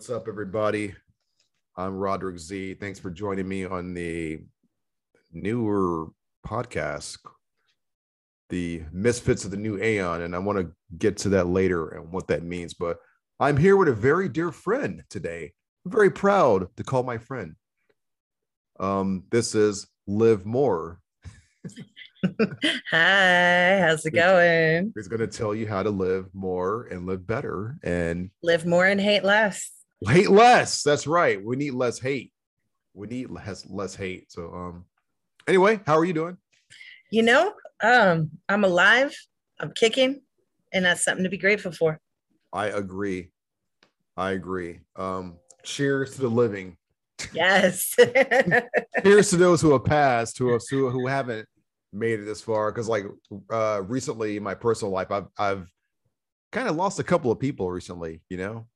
What's up, everybody? I'm Roderick Z. Thanks for joining me on the newer podcast, The Misfits of the New Aeon. And I want to get to that later and what that means. But I'm here with a very dear friend today. I'm very proud to call my friend. Um, this is Liv Moore. Hi, how's it going? He's going to tell you how to live more and live better and Live more and hate less. Hate less. That's right. We need less hate. We need less less hate. So um anyway, how are you doing? You know, um, I'm alive, I'm kicking, and that's something to be grateful for. I agree. I agree. Um cheers to the living. Yes. Cheers to those who have passed, who have who, who haven't made it this far. Cause like uh recently in my personal life, I've I've kind of lost a couple of people recently, you know.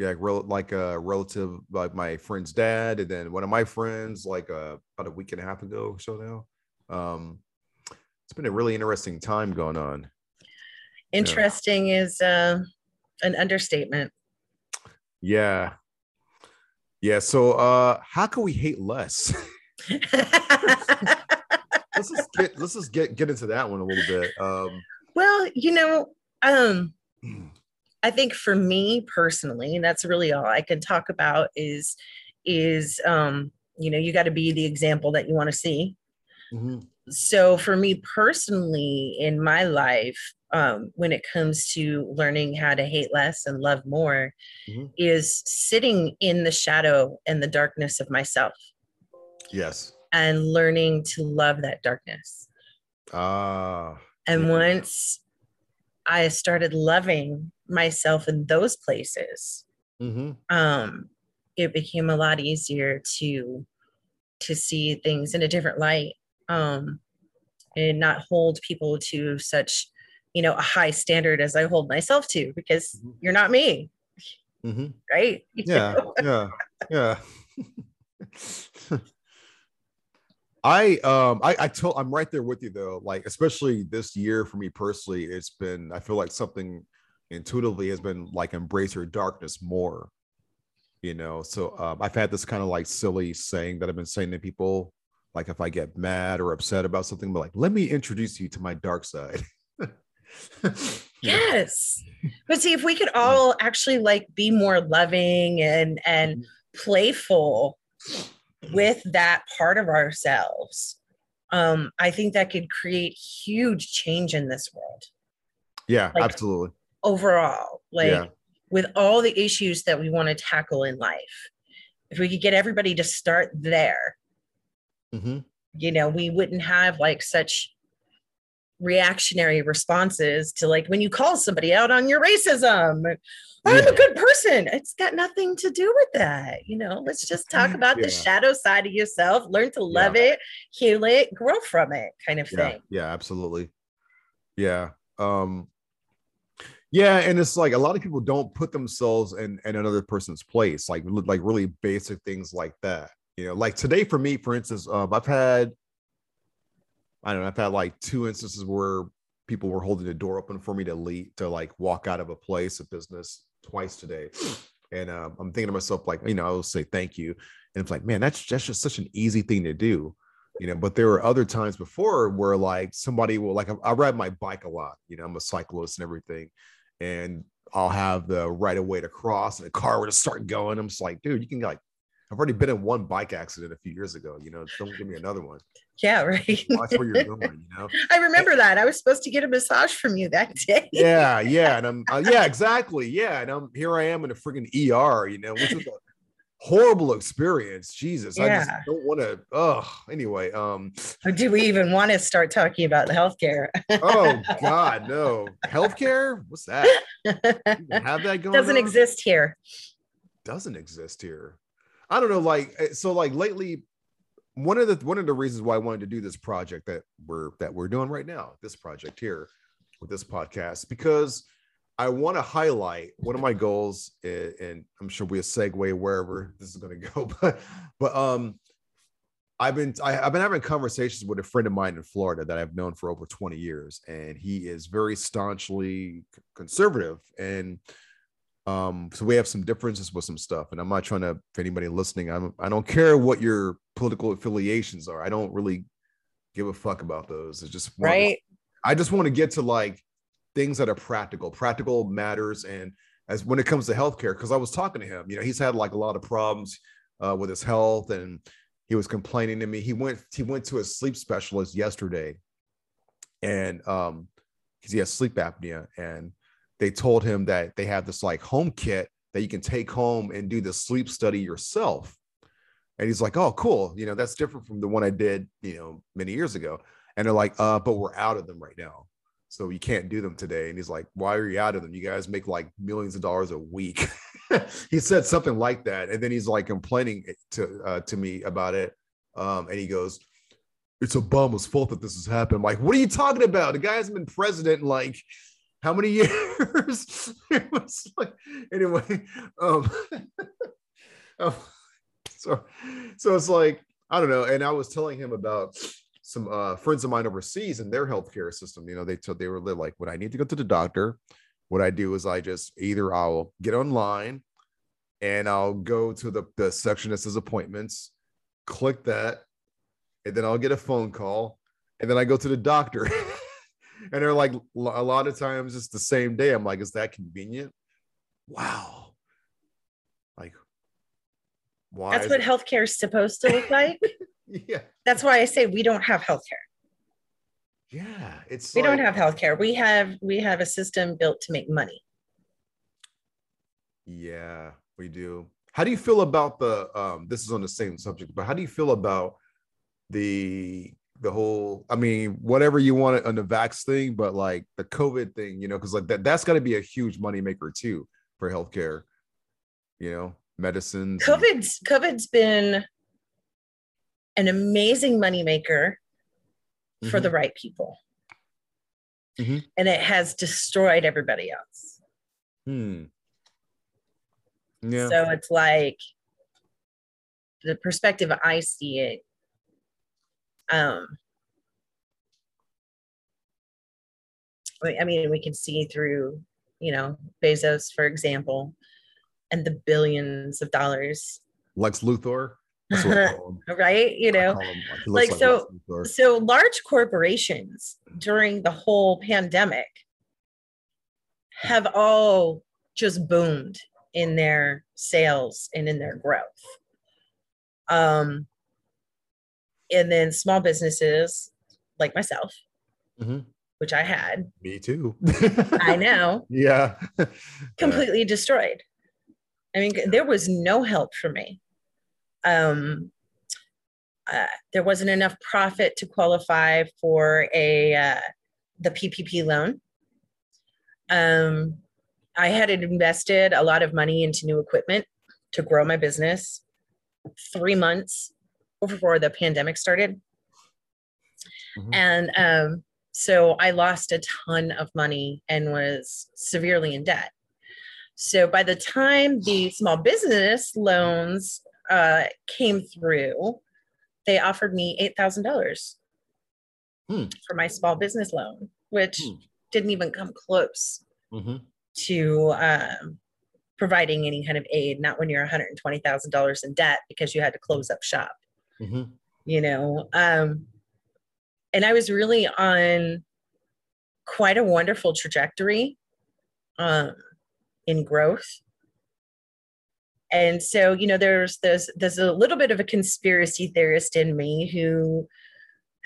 Yeah, like, rel- like a relative, like my friend's dad, and then one of my friends, like uh, about a week and a half ago or so now. Um, it's been a really interesting time going on. Interesting is uh, an understatement. Yeah, yeah. So, uh, how can we hate less? let's just get let's just get get into that one a little bit. Um, well, you know, um, I think for me personally, and that's really all I can talk about is is um, you know, you got to be the example that you want to see. mhm, so for me personally in my life um, when it comes to learning how to hate less and love more Mhm. is sitting in the shadow and the darkness of myself yes. and learning to love that darkness Ah. and Yeah. once i started loving myself in those places. Mhm, um, it became a lot easier to to see things in a different light um, and not hold people to such you know a high standard as i hold myself to because Mhm. you're not me. Mhm. right? Yeah yeah yeah i um i i told i'm right there with you though like especially this year for me personally it's been i feel like something intuitively has been like embrace your darkness more you know? So um, i've had this kind of like silly saying that i've been saying to people like if i get mad or upset about something but like let me introduce you to my dark side. Yes. But see if we could all actually like be more loving and and Mm-hmm. playful with that part of ourselves um i think that could create huge change in this world yeah Like, absolutely overall like Yeah. with all the issues that we want to tackle in life if we could get everybody to start there Mhm. you know we wouldn't have like such reactionary responses to like when you call somebody out on your racism. I'm Yeah. a good person. It's got nothing to do with that you know? Let's just talk about Yeah. the shadow side of yourself learn to love it heal it grow from it kind of yeah. thing. Yeah absolutely. Yeah um Yeah, and it's like a lot of people don't put themselves in, in another person's place, like like really basic things like that. You know, like today for me, for instance, um, I've had I don't know, I've had like two instances where people were holding the door open for me to leave to like walk out of a place of business twice today. And um, I'm thinking to myself, like, you know, I'll say thank you. And it's like, man, that's that's just such an easy thing to do. You know, but there were other times before where like somebody will like I, I ride my bike a lot, you know, I'm a cyclist and everything. And I'll have the right of way to cross and the car would start going. I'm just like, dude, you can like I've already been in one bike accident a few years ago. You know, don't give me another one. Yeah, right. Watch where you're going. You know. I remember that. I was supposed to get a massage from you that day. Yeah, yeah, and I'm uh, yeah, exactly. Yeah, and I'm here. I am in a freaking ER. You know, which was a horrible experience. Jesus, I just don't want to. Oh, anyway. Um. Or do we even want to start talking about the healthcare? Oh God, no. Healthcare? What's that? Have that going? Doesn't on? exist here. doesn't exist here. I don't know, like eh, so, like lately, one of the one of the reasons why I wanted to do this project that we're that we're doing right now, this project here with this podcast, because I want to highlight one of my goals, eh, and I'm sure we'll segue wherever this is going to go, but but um. I've been I, I've been having conversations with a friend of mine in Florida that I've known for over 20 years, and he is very staunchly conservative. And um, so we have some differences with some stuff, and I'm not trying to. for anybody listening, I'm I don't care what your political affiliations are. I don't really give a fuck about those. It's just one of those- Right. I just want to get to like things that are practical. Practical matters, and as when it comes to healthcare, because I was talking to him, you know, he's had like a lot of problems uh, with his health, and he was complaining to me. He went he went to a sleep specialist yesterday, and um, because he has sleep apnea, and they told him that they have this like home kit that you can take home and do the sleep study yourself. And he's like, "Oh, cool. You know, that's different from the one I did, you know, many years ago." And they're like, "Uh, but we're out of them right now, so you can't do them today." And he's like, "Why are you out of them? You guys make like millions of dollars a week." he said something like that, and then he's like complaining to uh, to me about it. Um, and he goes, "It's Obama's fault that this has happened." I'm like, what are you talking about? The guy hasn't been president like how many years? it was like anyway. Um, um, so so it's like I don't know. And I was telling him about some uh, friends of mine overseas and their healthcare system. You know, they told they were like, when I need to go to the doctor, what I do is I just either I'll get online and I'll go to the, the section that says appointments, click that, and then I'll get a phone call, and then I go to the doctor. and they're like, a lot of times it's the same day. I'm like, is that convenient? Wow. Like, why? That's what it- healthcare is supposed to look like. yeah. That's why I say we don't have healthcare. Yeah. It's We don't have healthcare. We have we have a system built to make money. Yeah, we do. How do you feel about the um this is on the same subject, but how do you feel about the the whole I mean, whatever you want on the vax thing, but like the COVID thing, you know, because like that that's gotta be a huge moneymaker too for healthcare, you know, medicines. and- COVID's COVID's been an amazing moneymaker for Mhm. the right people. Mhm. And it has destroyed everybody else. Hmm. Yeah. So it's like the perspective I see it. Um, I mean, we can see through, you know, Bezos, for example, and the billions of dollars, Lex Luthor. That's what I call him. right? You know, call him, he looks like, so- so large corporations during the whole pandemic have all just boomed in their sales and in their growth um and then small businesses like myself Mhm. which i had. Me too. i know. Yeah. completely destroyed. I mean there was no help for me. Um uh, there wasn't enough profit to qualify for a uh, the ppp loan. Um i had invested a lot of money into new equipment to grow my business. Three months before the pandemic started Mhm. and um so I lost a ton of money and was severely in debt. So by the time the small business loans uh, came through, they offered me eight thousand dollars Hmm. for my small business loan, which Hmm. didn't even come close hmm to um, providing any kind of aid. Not when you're one hundred and twenty thousand dollars in debt because you had to close up shop hmm you know um and i was really on quite a wonderful trajectory um in growth. And so you know there's there's there's a little bit of a conspiracy theorist in me who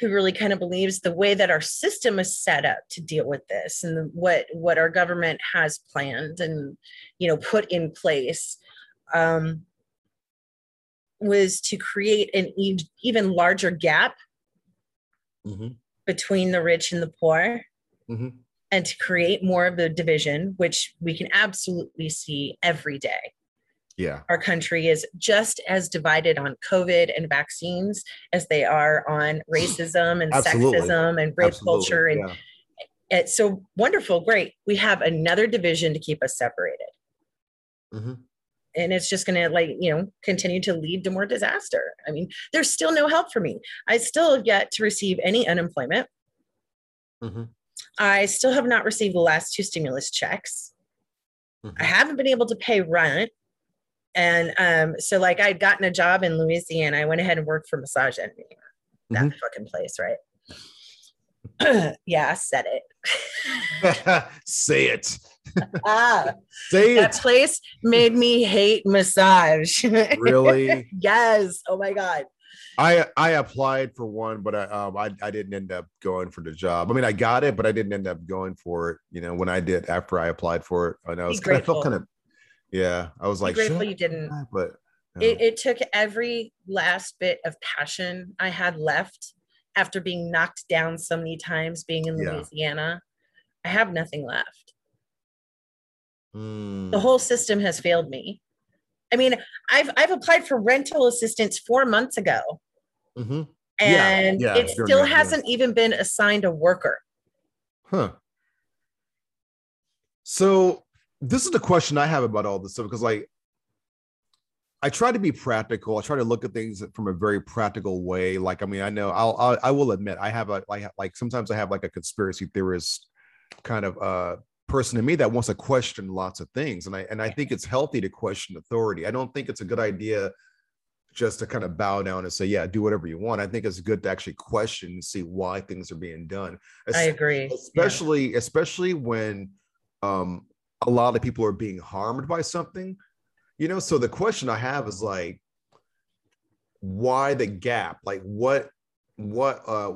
who really kind of believes the way that our system is set up to deal with this and what what our government has planned and you know put in place um was to create an e- even larger gap hmm between the rich and the poor hmm and to create more of the division which we can absolutely see every day Yeah. our country is just as divided on covid and vaccines as they are on racism and sexism and rape Absolutely. culture and yeah. it's so wonderful great we have another division to keep us separated Mhm. And it's just going to like you know continue to lead to more disaster. I mean there's still no help for me. I still have yet to receive any unemployment. Mhm. i still have not received the last two stimulus checks. Mhm. i haven't been able to pay rent. And um so like i'd gotten a job in louisiana. I went ahead and worked for massage envy. That Mhm. fucking place right? Yeah i said it. Say it. Ah Say that it. place made me hate massage Really? yes oh my god I I applied for one, but I um I, I didn't end up going for the job. I mean, I got it, but I didn't end up going for it. You know, when I did after I applied for it, and I was kind of felt kind of yeah. I was Be like, grateful you didn't but no. it, it took every last bit of passion I had left after being knocked down so many times being in Yeah. Louisiana. I have nothing left. Mm, The whole system has failed me. I mean, I've I've applied for rental assistance four months ago, mhm. And yeah, it during still yeah. hasn't even been assigned a worker. Huh. So this is the question I have about all this stuff because like I try to be practical. I try to look at things from a very practical way. Like, I mean, I know I'll, I'll I will admit I have a like like sometimes I have like a conspiracy theorist kind of uh person in me that wants to question lots of things. And I and I think it's healthy to question authority. I don't think it's a good idea just to kind of bow down and say, yeah, do whatever you want. I think it's good to actually question and see why things are being done. I agree. Yeah. especially especially when um a lot of people are being harmed by something you know so the question i have is like why the gap like what what uh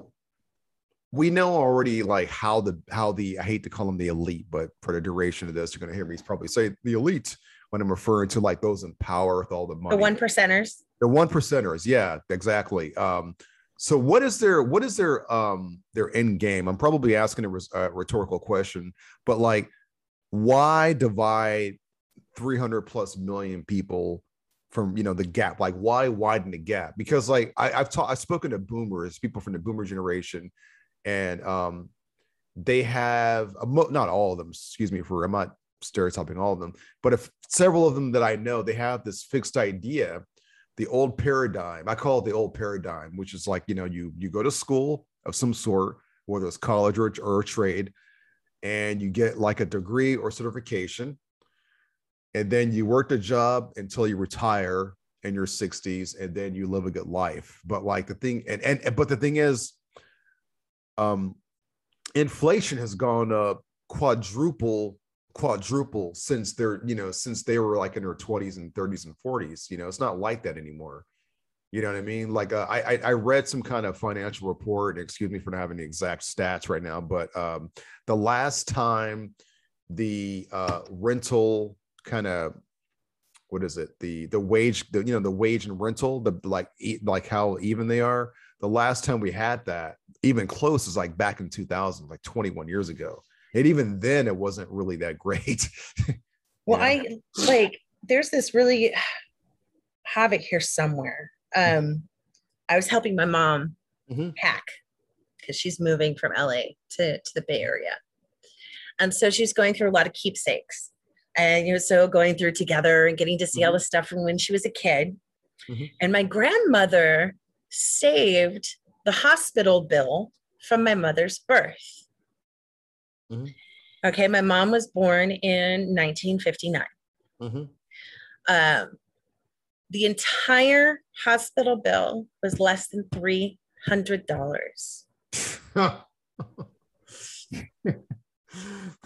we know already like how the how the i hate to call them the elite but for the duration of this you're going to hear me probably say the elite when i'm referring to like those in power with all the money The one percenters. the one percenters yeah exactly. Um so what is their what is their um their end game? I'm probably asking a res- uh, rhetorical question but like why divide 300 plus million people from you know the gap? Like why widen the gap? Because like I, i've taught i've spoken to boomers people from the boomer generation and um they have a mo- not all of them excuse me for i'm not stereotyping all of them but if several of them that i know they have this fixed idea the old paradigm i call it the old paradigm which is like you know you you go to school of some sort whether it's college or, or a trade and you get like a degree or certification and then you work the job until you retire in your 60s and then you live a good life. But like the thing and and but the thing is um inflation has gone up quadruple quadruple since they're you know since they were like in their 20s and 30s and 40s you know? It's not like that anymore. You know what i mean? Like uh, I, I read some kind of financial report excuse me for not having the exact stats right now but um the last time the uh rental kind of what is it? The the wage the you know the wage and rental the like like how even they are the last time we had that even close is like back in 2000 like 21 years ago and even then it wasn't really that great Well, Yeah. I like there's this really have it here somewhere. Um, I was helping my mom Mhm. pack, because she's moving from LA to, to the Bay Area. And so she's going through a lot of keepsakes. And you know, so going through together and getting to see all the stuff from when she was a kid. Mhm. And my grandmother saved the hospital bill from my mother's birth. Mhm. Okay, my mom was born in 1959 Mhm. um, the entire hospital bill was less than three hundred dollars.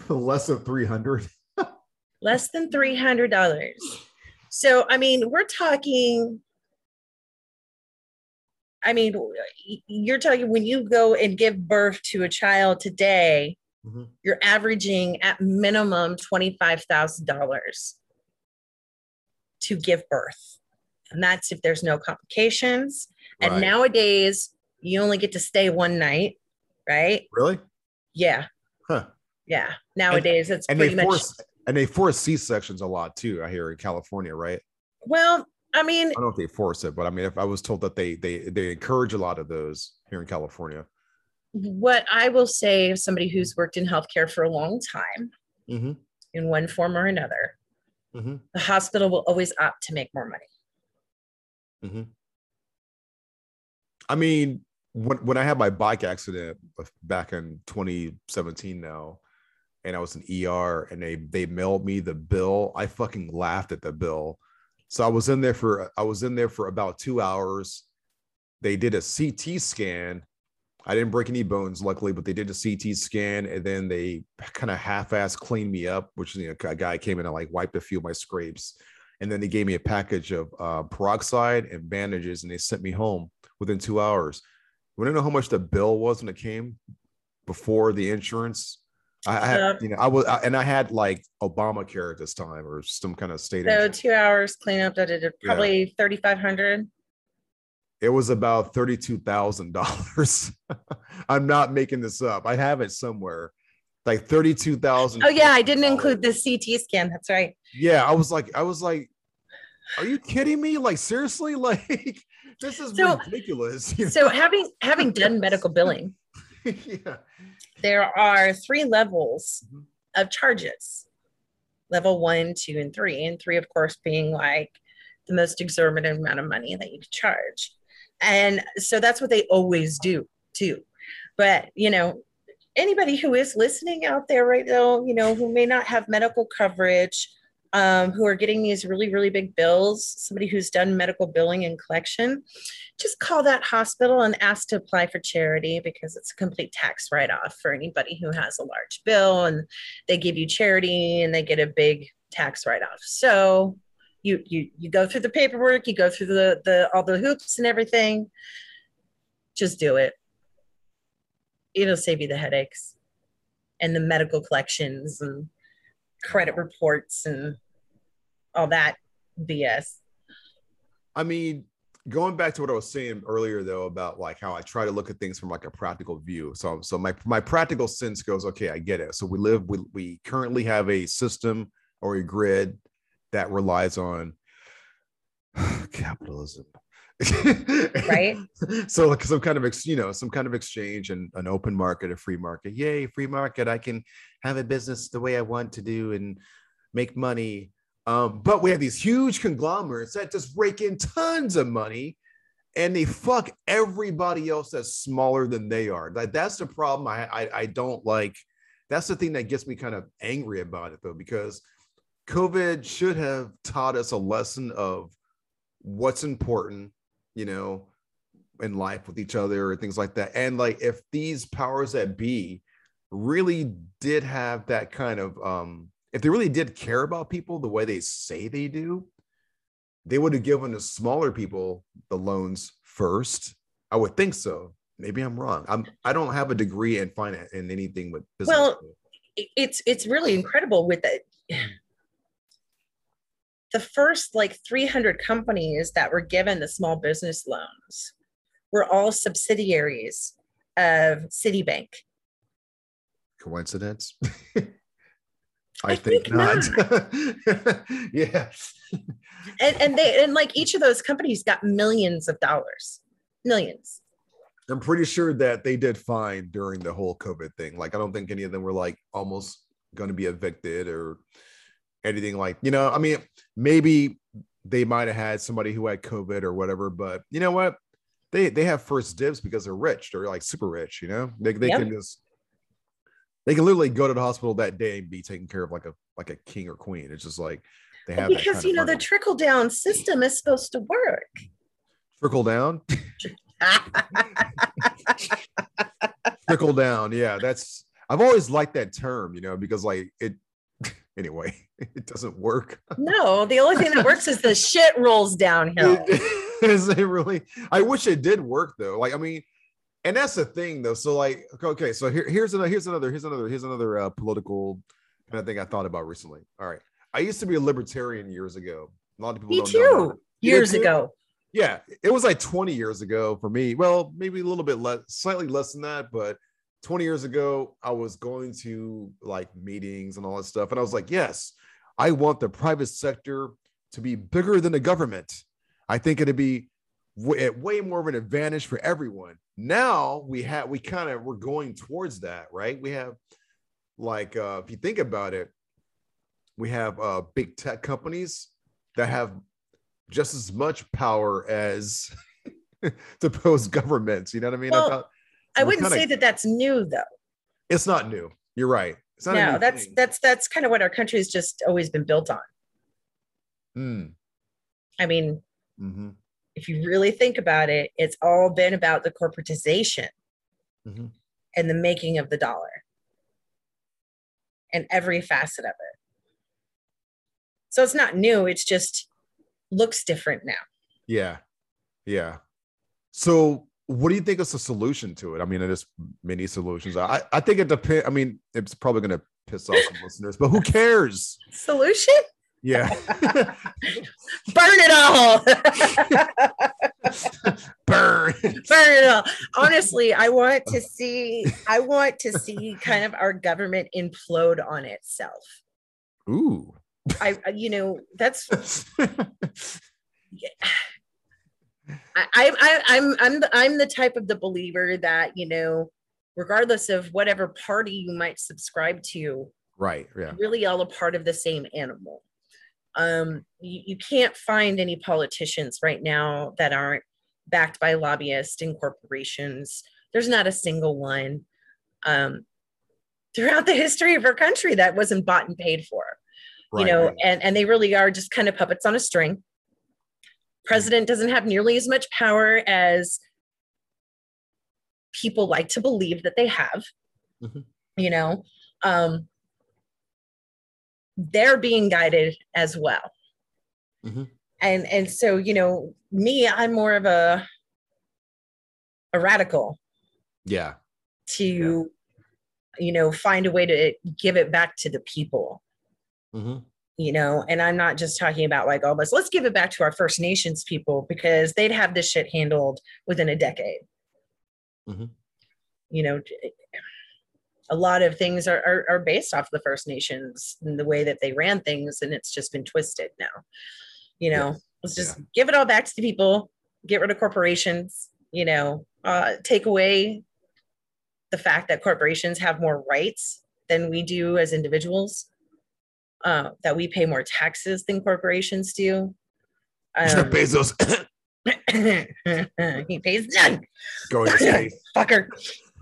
Less than 300. Less than three hundred dollars. So I mean, we're talking. I mean, you're talking when you go and give birth to a child today, Mhm. you're averaging at minimum twenty-five thousand dollars to give birth, and that's if there's no complications. And nowadays, you only get to stay one night, right? Really? Yeah, Huh. yeah. Nowadays, it's And pretty they much. force and they force C sections a lot too. I hear in California, right? Well, I mean, I don't know if they force it, but I mean, if I was told that they they they encourage a lot of those here in California. what I will say, as somebody who's worked in healthcare for a long time, Mm-hmm. in one form or another, Mm-hmm. the hospital will always opt to make more money. Mm-hmm. I mean, when when I had my bike accident back in 2017 now, and I was in ER and they they mailed me the bill, I fucking laughed at the bill. So I was in there for I was in there for about two hours. They did a CT scan. I didn't break any bones, luckily, but they did a CT scan and then they kind of half-ass cleaned me up, which you know, a guy came in and like wiped a few of my scrapes and then they gave me a package of uh, peroxide and bandages and they sent me home within two hours we don't know how much the bill was when it came before the insurance i, I had you know i was I, and i had like obamacare at this time or some kind of state So insurance. two hours cleanup, da, da, probably thirty five hundred. it was about $32000 i'm not making this up i have it somewhere like 32000 Oh yeah, I didn't include the CT scan. That's right. yeah i was like i was like are you kidding me like seriously like this is So- ridiculous you So having having done medical billing, yeah there are three levels Mhm. of charges level one two and three and three of course being like the most exorbitant amount of money that you could charge and so that's what they always do too but you know anybody who is listening out there right now you know who may not have medical coverage um, who are getting these really really big bills somebody who's done medical billing and collection just call that hospital and ask to apply for charity because it's a complete tax write-off for anybody who has a large bill and they give you charity and they get a big tax write-off. So you you you go through the paperwork you go through the the all the hoops and everything. Just do it. It'll save you the headaches and the medical collections and credit reports and all that bs I mean, going back to what I was saying earlier, though, about like how I try to look at things from like a practical view. So, so my my practical sense goes, okay, I get it. So we live, we we currently have a system or a grid that relies on capitalism, Right. So like some kind of ex, you know, some kind of exchange and an open market, a free market. Yay, free market! I can have a business the way I want to do and make money. Um, but we have these huge conglomerates that just rake in tons of money and they fuck everybody else that's smaller than they are. Like that's the problem. I, I I don't like. That's the thing that gets me kind of angry about it though, because COVID should have taught us a lesson of what's important, you know, in life with each other and things like that. And like if these powers that be really did have that kind of um if they really did care about people the way they say they do, they would have given the smaller people the loans first. I would think so. Maybe I'm wrong. I'm I don't have a degree in finance in anything with business. Well, it's it's really incredible with it the first like 300 companies that were given the small business loans were all subsidiaries of Citibank. coincidence. I I, think, think not. yeah. And and they and like each of those companies got millions of dollars. Millions. I'm pretty sure that they did fine during the whole COVID thing. Like, I don't think any of them were like almost going to be evicted or anything like, you know, I mean, maybe they might have had somebody who had COVID or whatever, but you know what? They they have first dibs because they're rich. They're like super rich, you know. They they Yep. can just they can literally go to the hospital that day and be taken care of like a like a king or queen. It's just like they have because kind you know the trickle down system is supposed to work. trickle down. trickle down yeah that's i've always liked that term you know because like it anyway it doesn't work no, the only thing that works is the shit rolls downhill. is it really i wish it did work though like i mean and that's the thing though so like okay so here, here's another here's another here's another here's another uh, political kind of thing i thought about recently all right i used to be a libertarian years ago a lot of people Me don't too. Years too? ago. yeah it was like 20 years ago for me well maybe a little bit less slightly less than that but 20 years ago i was going to like meetings and all that stuff and i was like yes i want the private sector to be bigger than the government i think it'd be way, way more of an advantage for everyone now we have we kind of we're going towards that right we have like uh if you think about it we have uh big tech companies that have just as much power as supposed governments. You know what I mean? Well, thought- I wouldn't kinda- say that that's new though. it's not new. You're right. It's not No, that's thing. that's that's kind of what our country's just always been built on. Mm, I mean, mhm, if you really think about it, it's all been about the corporatization mhm. and the making of the dollar and every facet of it. So it's not new, it's just looks different now. Yeah, yeah. So, what do you think is the solution to it? I mean, there's many solutions. I I think it depends. I mean, it's probably going to piss off some listeners, but who cares? Solution? Yeah, Burn it all. burn. Burn it all. Honestly, I want to see I want to see kind of our government implode on itself. Ooh. I you know, that's I, I, I I'm I'm the, I'm the type of the believer that you know, regardless of whatever party you might subscribe to, right. Yeah. really all a part of the same animal. Um, you, you can't find any politicians right now that aren't backed by lobbyists and corporations. There's not a single one um, throughout the history of our country that wasn't bought and paid for you know right. and and they really are just kind of puppets on a string president doesn't have nearly as much power as people like to believe that they have Mhm. you know um they're being guided as well Mhm. and and so you know me i'm more of a a radical Yeah. to you know find a way to give it back to the people Mhm. you know and i'm not just talking about like all this let's give it back to our first nations people because they'd have this shit handled within a decade Mhm. you know a lot of things are, are are based off the first nations and the way that they ran things and it's just been twisted now. You know Yes. let's just give it all back to the people get rid of corporations you know uh, take away the fact that corporations have more rights than we do as individuals uh, that we pay more taxes than corporations do. Um, Bezos. he pays none. Going to space. fucker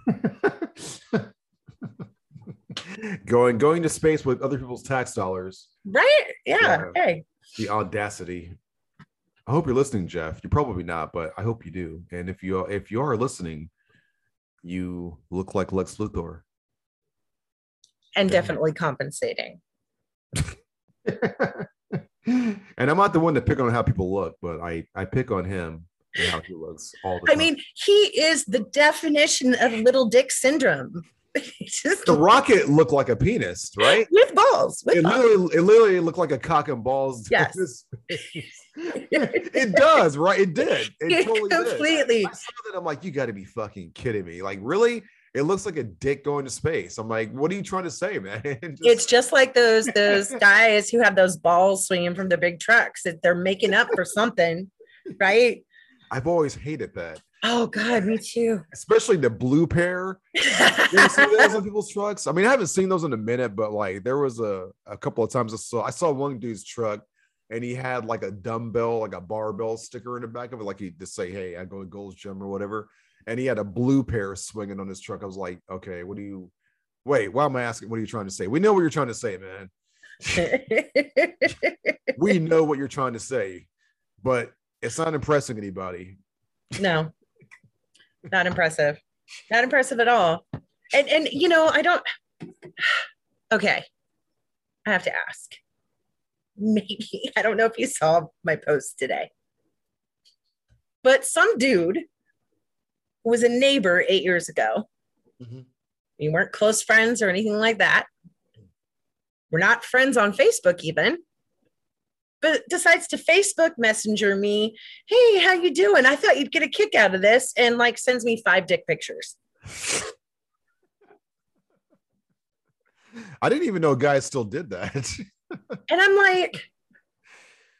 going going to space with other people's tax dollars. right yeah, Yeah. hey The audacity. I hope you're listening, Jeff. You're probably not, but I hope you do. And if you if you are listening, you look like Lex Luthor. and Yeah. definitely compensating and I'm not the one to pick on how people look, but I I pick on him and how he looks all the i time. mean he is the definition of little dick syndrome just the rocket looked like a penis, right? with balls with It balls. literally, it literally looked like a cock and balls. Yes. it does, right? It did. It totally did. completely I saw that. I'm like, you got to be fucking kidding me! Like, really? It looks like a dick going to space. I'm like, what are you trying to say, man? Just- it's just like those those guys who have those balls swinging from the big trucks that they're making up for something right I've always hated that. Oh God, me too. especially the blue pair. You see those on people's trucks? I mean, I haven't seen those in a minute, but like there was a a couple of times I saw I saw one dude's truck and he had like a dumbbell, like a barbell sticker in the back of it, like he to say, "Hey, I go to Gold's Gym" or whatever. And he had a blue pair swinging on his truck. I was like, okay, what do you? Wait, why am I asking? What are you trying to say? We know what you're trying to say, man. We know what you're trying to say, but it's not impressing anybody. no, not impressive. Not impressive at all. And and you know, I don't. Okay, I have to ask. Maybe I don't know if you saw my post today, but some dude who was a neighbor eight years ago. Mhm. We weren't close friends or anything like that. We're not friends on Facebook even. But decides to Facebook Messenger me, "Hey, how you doing? I thought you'd get a kick out of this," and like sends me five dick pictures. I didn't even know guys still did that. And I'm like,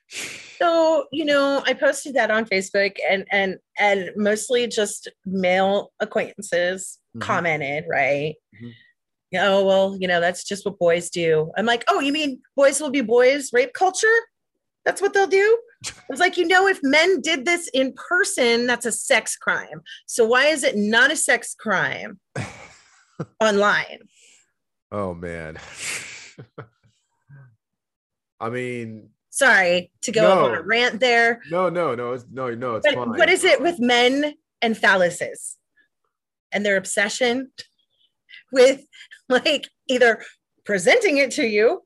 so you know, I posted that on Facebook, and and and mostly just male acquaintances Mhm. commented, right? Mhm. Oh well, you know, that's just what boys do. I'm like, oh, you mean boys will be boys? Rape culture? That's what they'll do. I was like, you know, if men did this in person, that's a sex crime. So why is it not a sex crime online? oh man. I mean, Sorry to go on a rant there. no, no, no, it's no, no, it's But fine. what is it with men and phalluses and their obsession with like either presenting it to you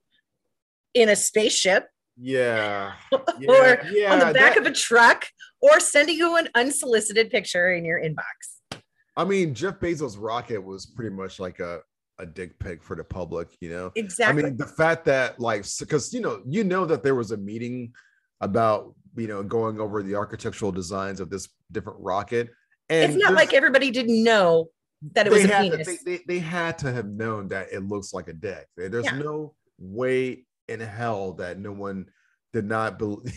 in a spaceship Yeah. or Yeah, yeah, on the back that- of a truck or sending you an unsolicited picture in your inbox? I mean, Jeff Bezos' rocket was pretty much like a, a dick pic for the public, you know. Exactly. I mean, the fact that like because you know, you know that there was a meeting about you know going over the architectural designs of this different rocket. And it's not like everybody didn't know that it was a had to, penis. they, they, they had to have known that it looks like a dick. There's Yeah. no way in hell that no one did not believe.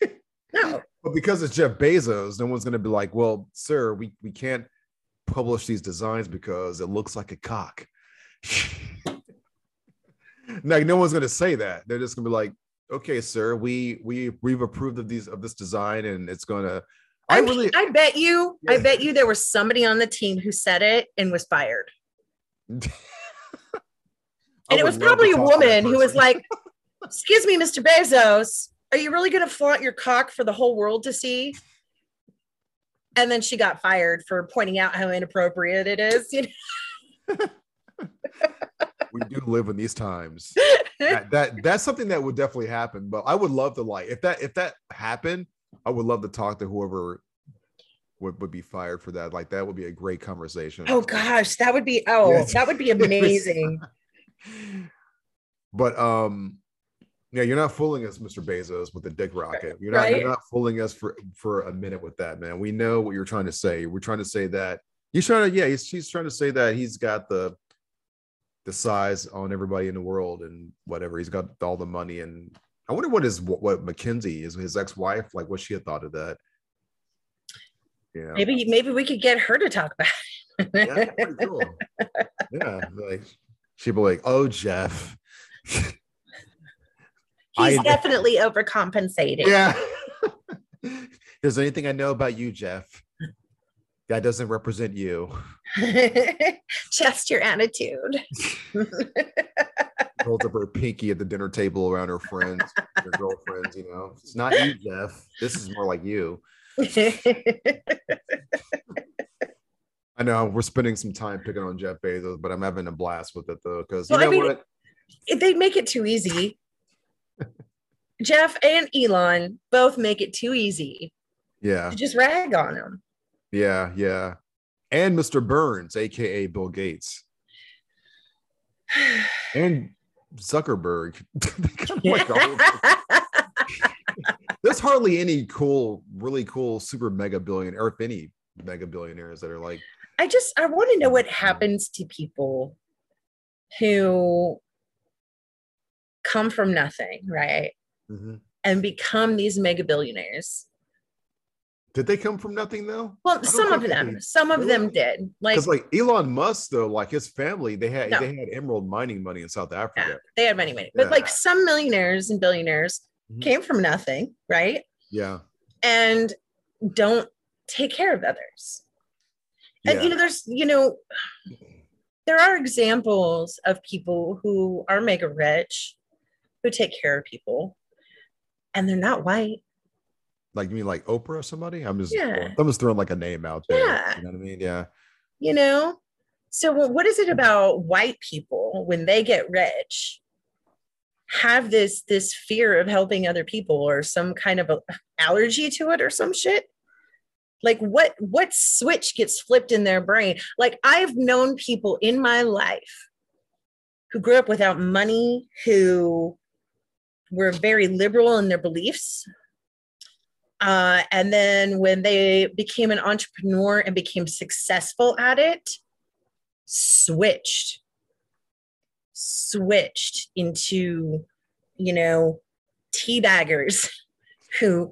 no. But because it's Jeff Bezos, no one's going to be like, "Well, sir, we we can't publish these designs because it looks like a cock." like, no one's going to say that. They're just going to be like, "Okay, sir, we we we've approved of these of this design, and it's going to." I I really, I bet you, I bet you there was somebody on the team who said it and was fired. And it was probably a talk to that woman who was like, Excuse me, Mr. Bezos, are you really going to flaunt your cock for the whole world to see? And then she got fired for pointing out how inappropriate it is. You know? "We do live in these times." that, that that's something that would definitely happen. But I would love to like if that if that happened, I would love to talk to whoever would, would be fired for that. Like that would be a great conversation. oh gosh, that would be oh, Yes. that would be amazing. But um, yeah, you're not fooling us, Mr. Bezos, with the dick rocket. You're not Right. you're not fooling us for for a minute with that, man. We know what you're trying to say. We're trying to say that he's trying to yeah, he's trying to say that he's got the the size on everybody in the world and whatever. He's got all the money and I wonder what his what, what Mackenzie is his ex-wife like what she had thought of that. Yeah. Maybe maybe we could get her to talk about it. Yeah, pretty cool. yeah, like she'd be like, "Oh, Jeff." He's I- definitely overcompensating. Yeah. There's anything I know about you, Jeff. That doesn't represent you. Just your attitude. Holds up her pinky at the dinner table around her friends, her girlfriends. You know, it's not you, Jeff. This is more like you. I know we're spending some time picking on Jeff Bezos, but I'm having a blast with it though, because you Well, I know mean, what? they make it too easy. Jeff and Elon both make it too easy Yeah, to just rag on them. yeah, yeah. And Mr. Burns, aka Bill Gates, and Zuckerberg. They kind of like all- there's hardly any cool, really cool super mega billionaire, or if any mega billionaires that are like, I just I want to know what happens to people who come from nothing, right? Mhm. And become these mega billionaires. Did they come from nothing though? Well, some of them, they- some of them did. Like, like Elon Musk though, like his family, they had No. they had emerald mining money in South Africa. they had money, money. But like some millionaires and billionaires Mhm. came from nothing, right? Yeah. And don't take care of others. And Yeah. you know, there's, you know, there are examples of people who are mega rich who take care of people and they're not white. Like you mean like Oprah or somebody? I'm just Yeah. I'm just throwing like a name out there. Yeah. You know what I mean? Yeah. you know so what is it mm-hmm. about white people when they get rich have this this fear of helping other people or some kind of a allergy to it or some shit like what what switch gets flipped in their brain like i've known people in my life who grew up without money who were very liberal in their beliefs uh, and then when they became an entrepreneur and became successful at it, switched, switched into, you know, teabaggers who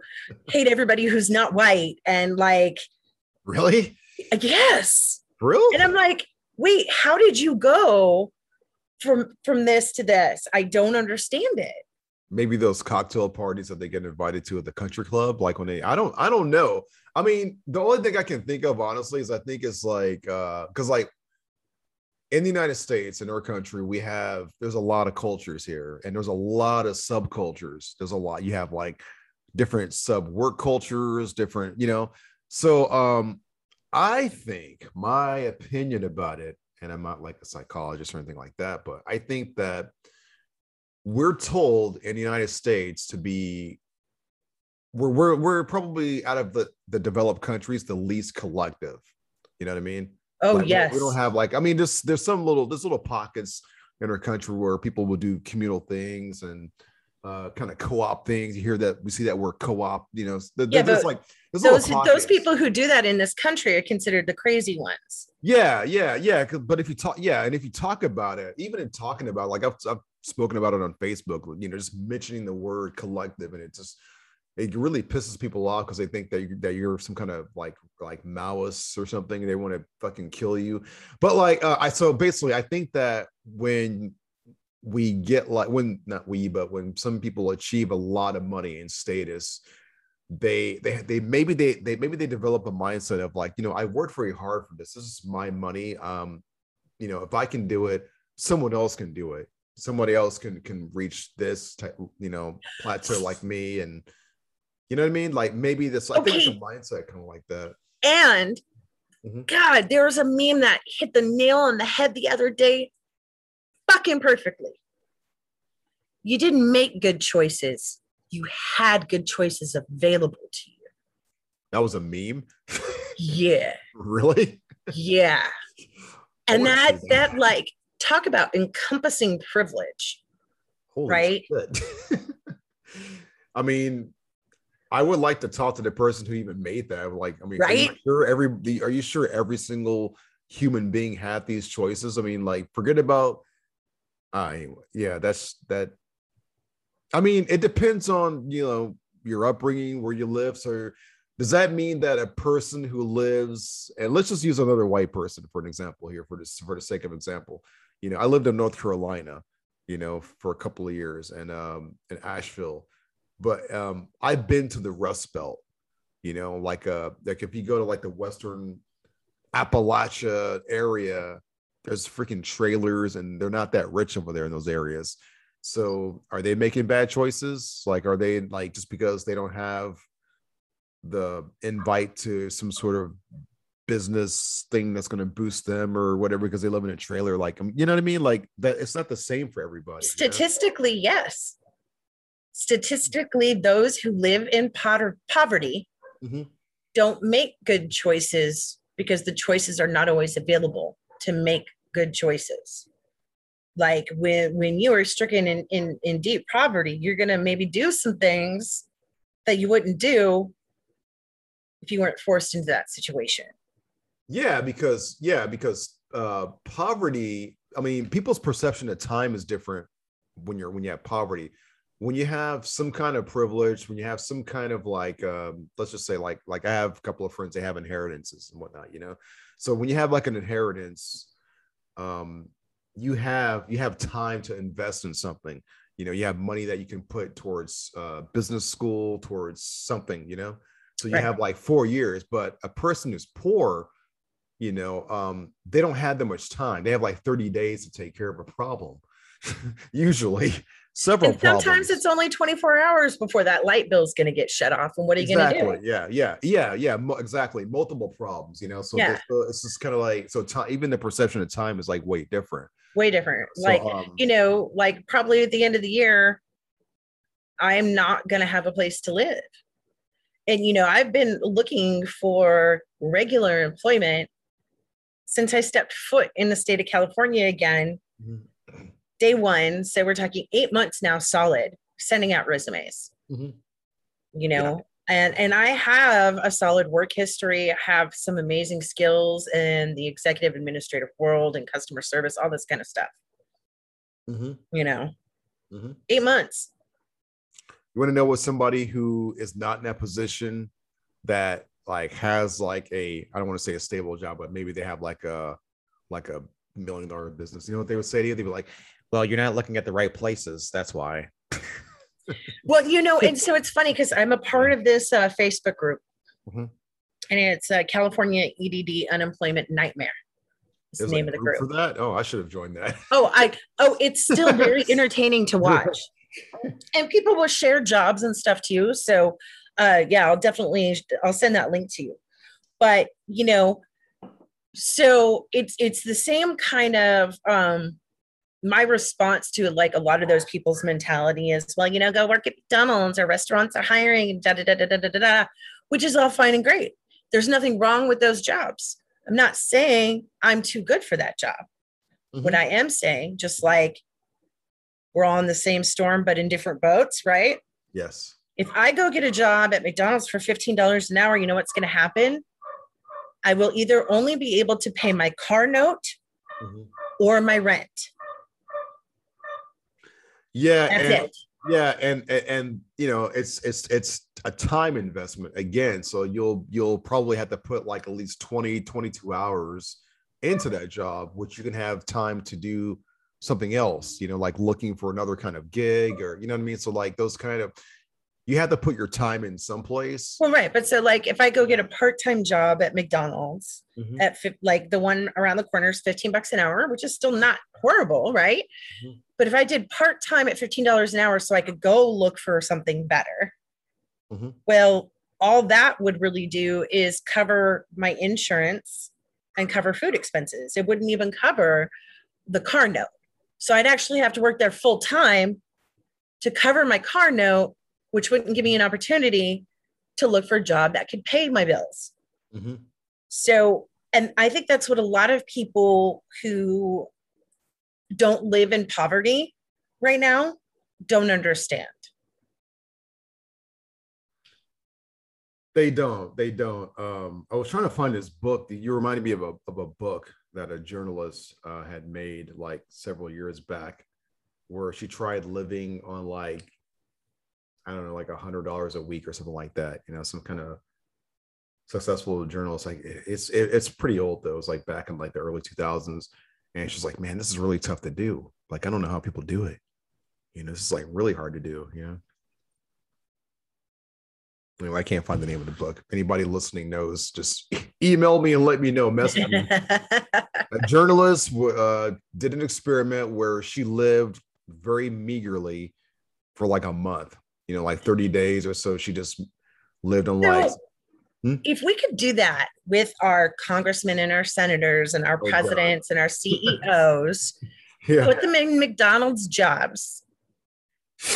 hate everybody who's not white and like, Really? yes. Really? And I'm like, wait, how did you go from from this to this? I don't understand it. Maybe those cocktail parties that they get invited to at the country club like when they i don't i don't know. I mean the only thing i can think of honestly is i think it's like uh because like in the united states in our country we have there's a lot of cultures here and there's a lot of subcultures. There's a lot you have like different sub work cultures different you know? So um i think my opinion about it and i'm not like a psychologist or anything like that but i think that we're told in the United States to be we're we're we're probably out of the the developed countries the least collective. You know what I mean? Oh Like, yes. We don't have like I mean there's there's some little there's little pockets in our country where people will do communal things and uh kind of co-op things. You hear that we see that word co-op, you know. th- Yeah, there's like there's those those people who do that in this country are considered the crazy ones. Yeah, yeah, yeah. But if you talk, yeah, and if you talk about it, even in talking about, like I've, I've spoken about it on Facebook, you know, just mentioning the word collective, and it just it really pisses people off because they think that you that you're some kind of like like Maoist or something. They want to fucking kill you. But like, uh, I so basically, I think that when we get like when not we, but when some people achieve a lot of money and status, they they they maybe they they maybe they develop a mindset of like you know I worked very hard for this. This is my money. Um, you know if I can do it, someone else can do it. Somebody else can can reach this type you know plateau like me, and you know what I mean. Like maybe this. I think it's a mindset kind of like that. And Mhm. God, there was a meme that hit the nail on the head the other day, fucking perfectly. You didn't make good choices. You had good choices available to you. That was a meme. Yeah, really? yeah. And that that like talk about encompassing privilege. Holy Right? I mean, I would like to talk to the person who even made that. Like, I mean, are you sure every the- are you sure every single human being had these choices? I mean, like, forget about uh anyway, yeah, that's that. I mean, it depends on you know your upbringing, where you live. So does that mean that a person who lives and let's just use another white person for an example here for this for the sake of example you know i lived in north carolina you know for a couple of years and um in asheville. But um i've been to the rust belt you know like uh like if you go to like the western appalachia area there's freaking trailers and they're not that rich over there in those areas. So are they making bad choices? Like are they like just because they don't have the invite to some sort of business thing that's going to boost them or whatever because they live in a trailer like you know what i mean like that it's not the same for everybody you know? Statistically, yes. Statistically, those who live in potter- poverty Mhm. don't make good choices because the choices are not always available to make good choices. Like when when you are stricken in in, in deep poverty, you're gonna maybe do some things that you wouldn't do if you weren't forced into that situation. Yeah, because yeah, because uh poverty, I mean, people's perception of time is different when you're when you have poverty. when you have some kind of privilege, when you have some kind of like, um, let's just say like like I have a couple of friends they have inheritances and whatnot, you know. So when you have like an inheritance, um, you have you have time to invest in something. You know, you have money that you can put towards uh, business school, towards something. You know, so you Right. have like four years. But a person who's poor, you know, um, they don't have that much time. They have like thirty days to take care of a problem. Usually, several. And sometimes problems. it's only 24 hours before that light bill is going to get shut off. And what are you exactly. going to do? Yeah, yeah, yeah, yeah. Mo- exactly. Multiple problems. You know, so, Yeah. it's just kind of like so. Time, even the perception of time is like way different. Way different. So, like, um, you know, like probably at the end of the year, I'm not going to have a place to live. And, you know, I've been looking for regular employment since I stepped foot in the state of California again, Mhm. day one. So we're talking eight months now solid, sending out resumes, Mhm. you know. And, and I have a solid work history. I have some amazing skills in the executive administrative world and customer service, all this kind of stuff. Mhm. You know, Mhm. eight months. You want to know what somebody who is not in that position that like has like a I don't want to say a stable job, but maybe they have like a like a million dollar business. You know what they would say to you? They'd be like, "Well, you're not looking at the right places. That's why." Well, you know, and so it's funny because I'm a part of this uh, Facebook group, Mhm. and it's uh, California EDD Unemployment Nightmare. It's the There's name of the group group. for that. Oh, I should have joined that. Oh, I oh, it's still very entertaining to watch, and people will share jobs and stuff too. So, uh, yeah, I'll definitely I'll send that link to you. But you know, so it's it's the same kind of um my response to like a lot of those people's mentality is well you know go work at mcdonald's or restaurants are hiring da da da da da da da, da which is all fine and great there's nothing wrong with those jobs i'm not saying i'm too good for that job what Mhm. i am saying just like we're all in the same storm but in different boats right Yes. If I go get a job at McDonald's for $15 an hour, you know what's going to happen? I will either only be able to pay my car note Mhm. or my rent. Yeah. That's and, it. Yeah, and, and and you know it's it's it's a time investment again. So you'll you'll probably have to put like at least 20, 22 hours into that job, which you can have time to do something else, you know, like looking for another kind of gig or you know what I mean. So like those kind of you have to put your time in someplace. Well, right. But so, like, if I go get a part time job at McDonald's, Mhm. at like the one around the corner is 15 bucks an hour, which is still not horrible, right? Mhm. But if I did part time at $15 an hour so I could go look for something better, Mhm. well, all that would really do is cover my insurance and cover food expenses. It wouldn't even cover the car note. So I'd actually have to work there full time to cover my car note, which wouldn't give me an opportunity to look for a job that could pay my bills. Mhm. So, and I think that's what a lot of people who don't live in poverty right now don't understand. They don't. They don't. Um, I was trying to find this book. That you reminded me of a of a book that a journalist uh, had made like several years back, where she tried living on like I don't know, like a hundred dollars a week or something like that. You know, some kind of successful journalist. Like it's it, it's pretty old though. It was like back in like the early two thousands, and she's like, man, this is really tough to do. Like I don't know how people do it. You know, this is like really hard to do. You know. Anyway, I can't find the name of the book. Anybody listening knows, just email me and let me know. Message me. A journalist uh, did an experiment where she lived very meagerly for like a month, you know, like 30 days or so. She just lived on So, if we could do that with our congressmen and our senators and our Oh, God. presidents and our CEOs, yeah. put them in McDonald's jobs.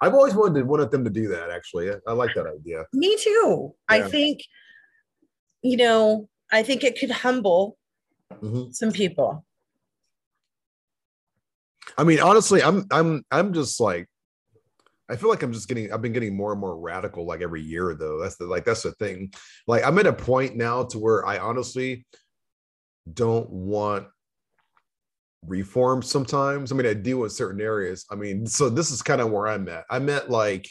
I've always wanted wanted them to do that. Actually, I, I like that idea. Me too. I think, you know, I think it could humble Mhm. some people. I mean, honestly, I'm I'm I'm just like I feel like I'm just getting I've been getting more and more radical like every year though. That's the like that's the thing. Like I'm at a point now to where I honestly don't want reform sometimes. I mean, I do in certain areas. I mean, so this is kind of where I'm at. I'm at like,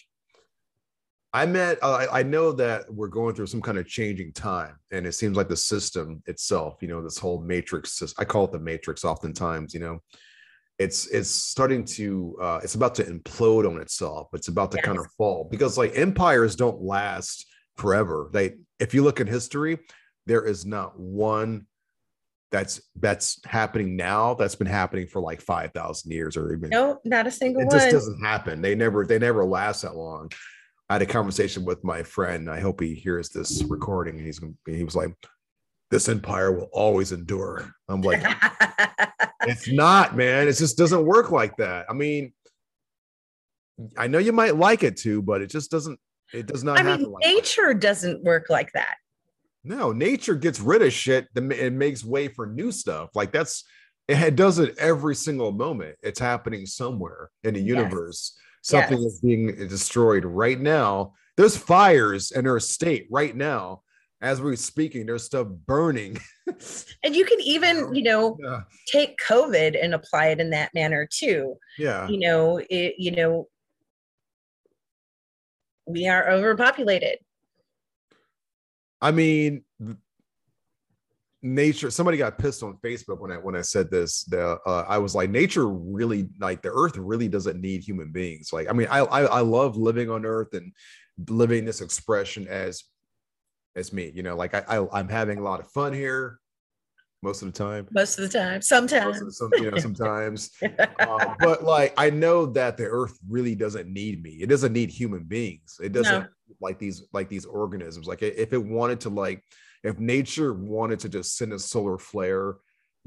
I'm at, uh, I know that we're going through some kind of changing time. And it seems like the system itself, you know, this whole matrix, I call it the matrix oftentimes, you know, it's it's starting to uh it's about to implode on itself. It's about to kind of fall because like empires don't last forever. They if you look at history there is not one that's that's happening now that's been happening for like 5000 years or even No, not a single it just doesn't happen. They never they never last that long. I had a conversation with my friend. I hope he hears this recording and he's gonna he was like this empire will always endure i'm like it's not, man. It just doesn't work like that. I mean, I know you might like it too, but it just doesn't. It does not I happen mean, like that. nature doesn't work like that. No, nature gets rid of shit and it makes way for new stuff. Like that's it does it every single moment. It's happening somewhere in the Yes. universe. Something Yes. is being destroyed right now. There's fires in our state right now. As we're speaking, there's stuff burning. And you can even, you know, yeah. take COVID and apply it in that manner too. yeah. You know, it, you know, we are overpopulated. I mean, nature. Somebody got pissed on Facebook when I when I said this. The uh, I was like, nature really like the Earth really doesn't need human beings. Like, I mean, I, I I love living on Earth and living this expression as as me. You know, like I, I I'm having a lot of fun here most of the time. Most of the time, sometimes. the, some, you know, sometimes. Uh, but like I know that the earth really doesn't need me. It doesn't need human beings. It doesn't No. like these like these organisms. Like if it wanted to like if nature wanted to just send a solar flare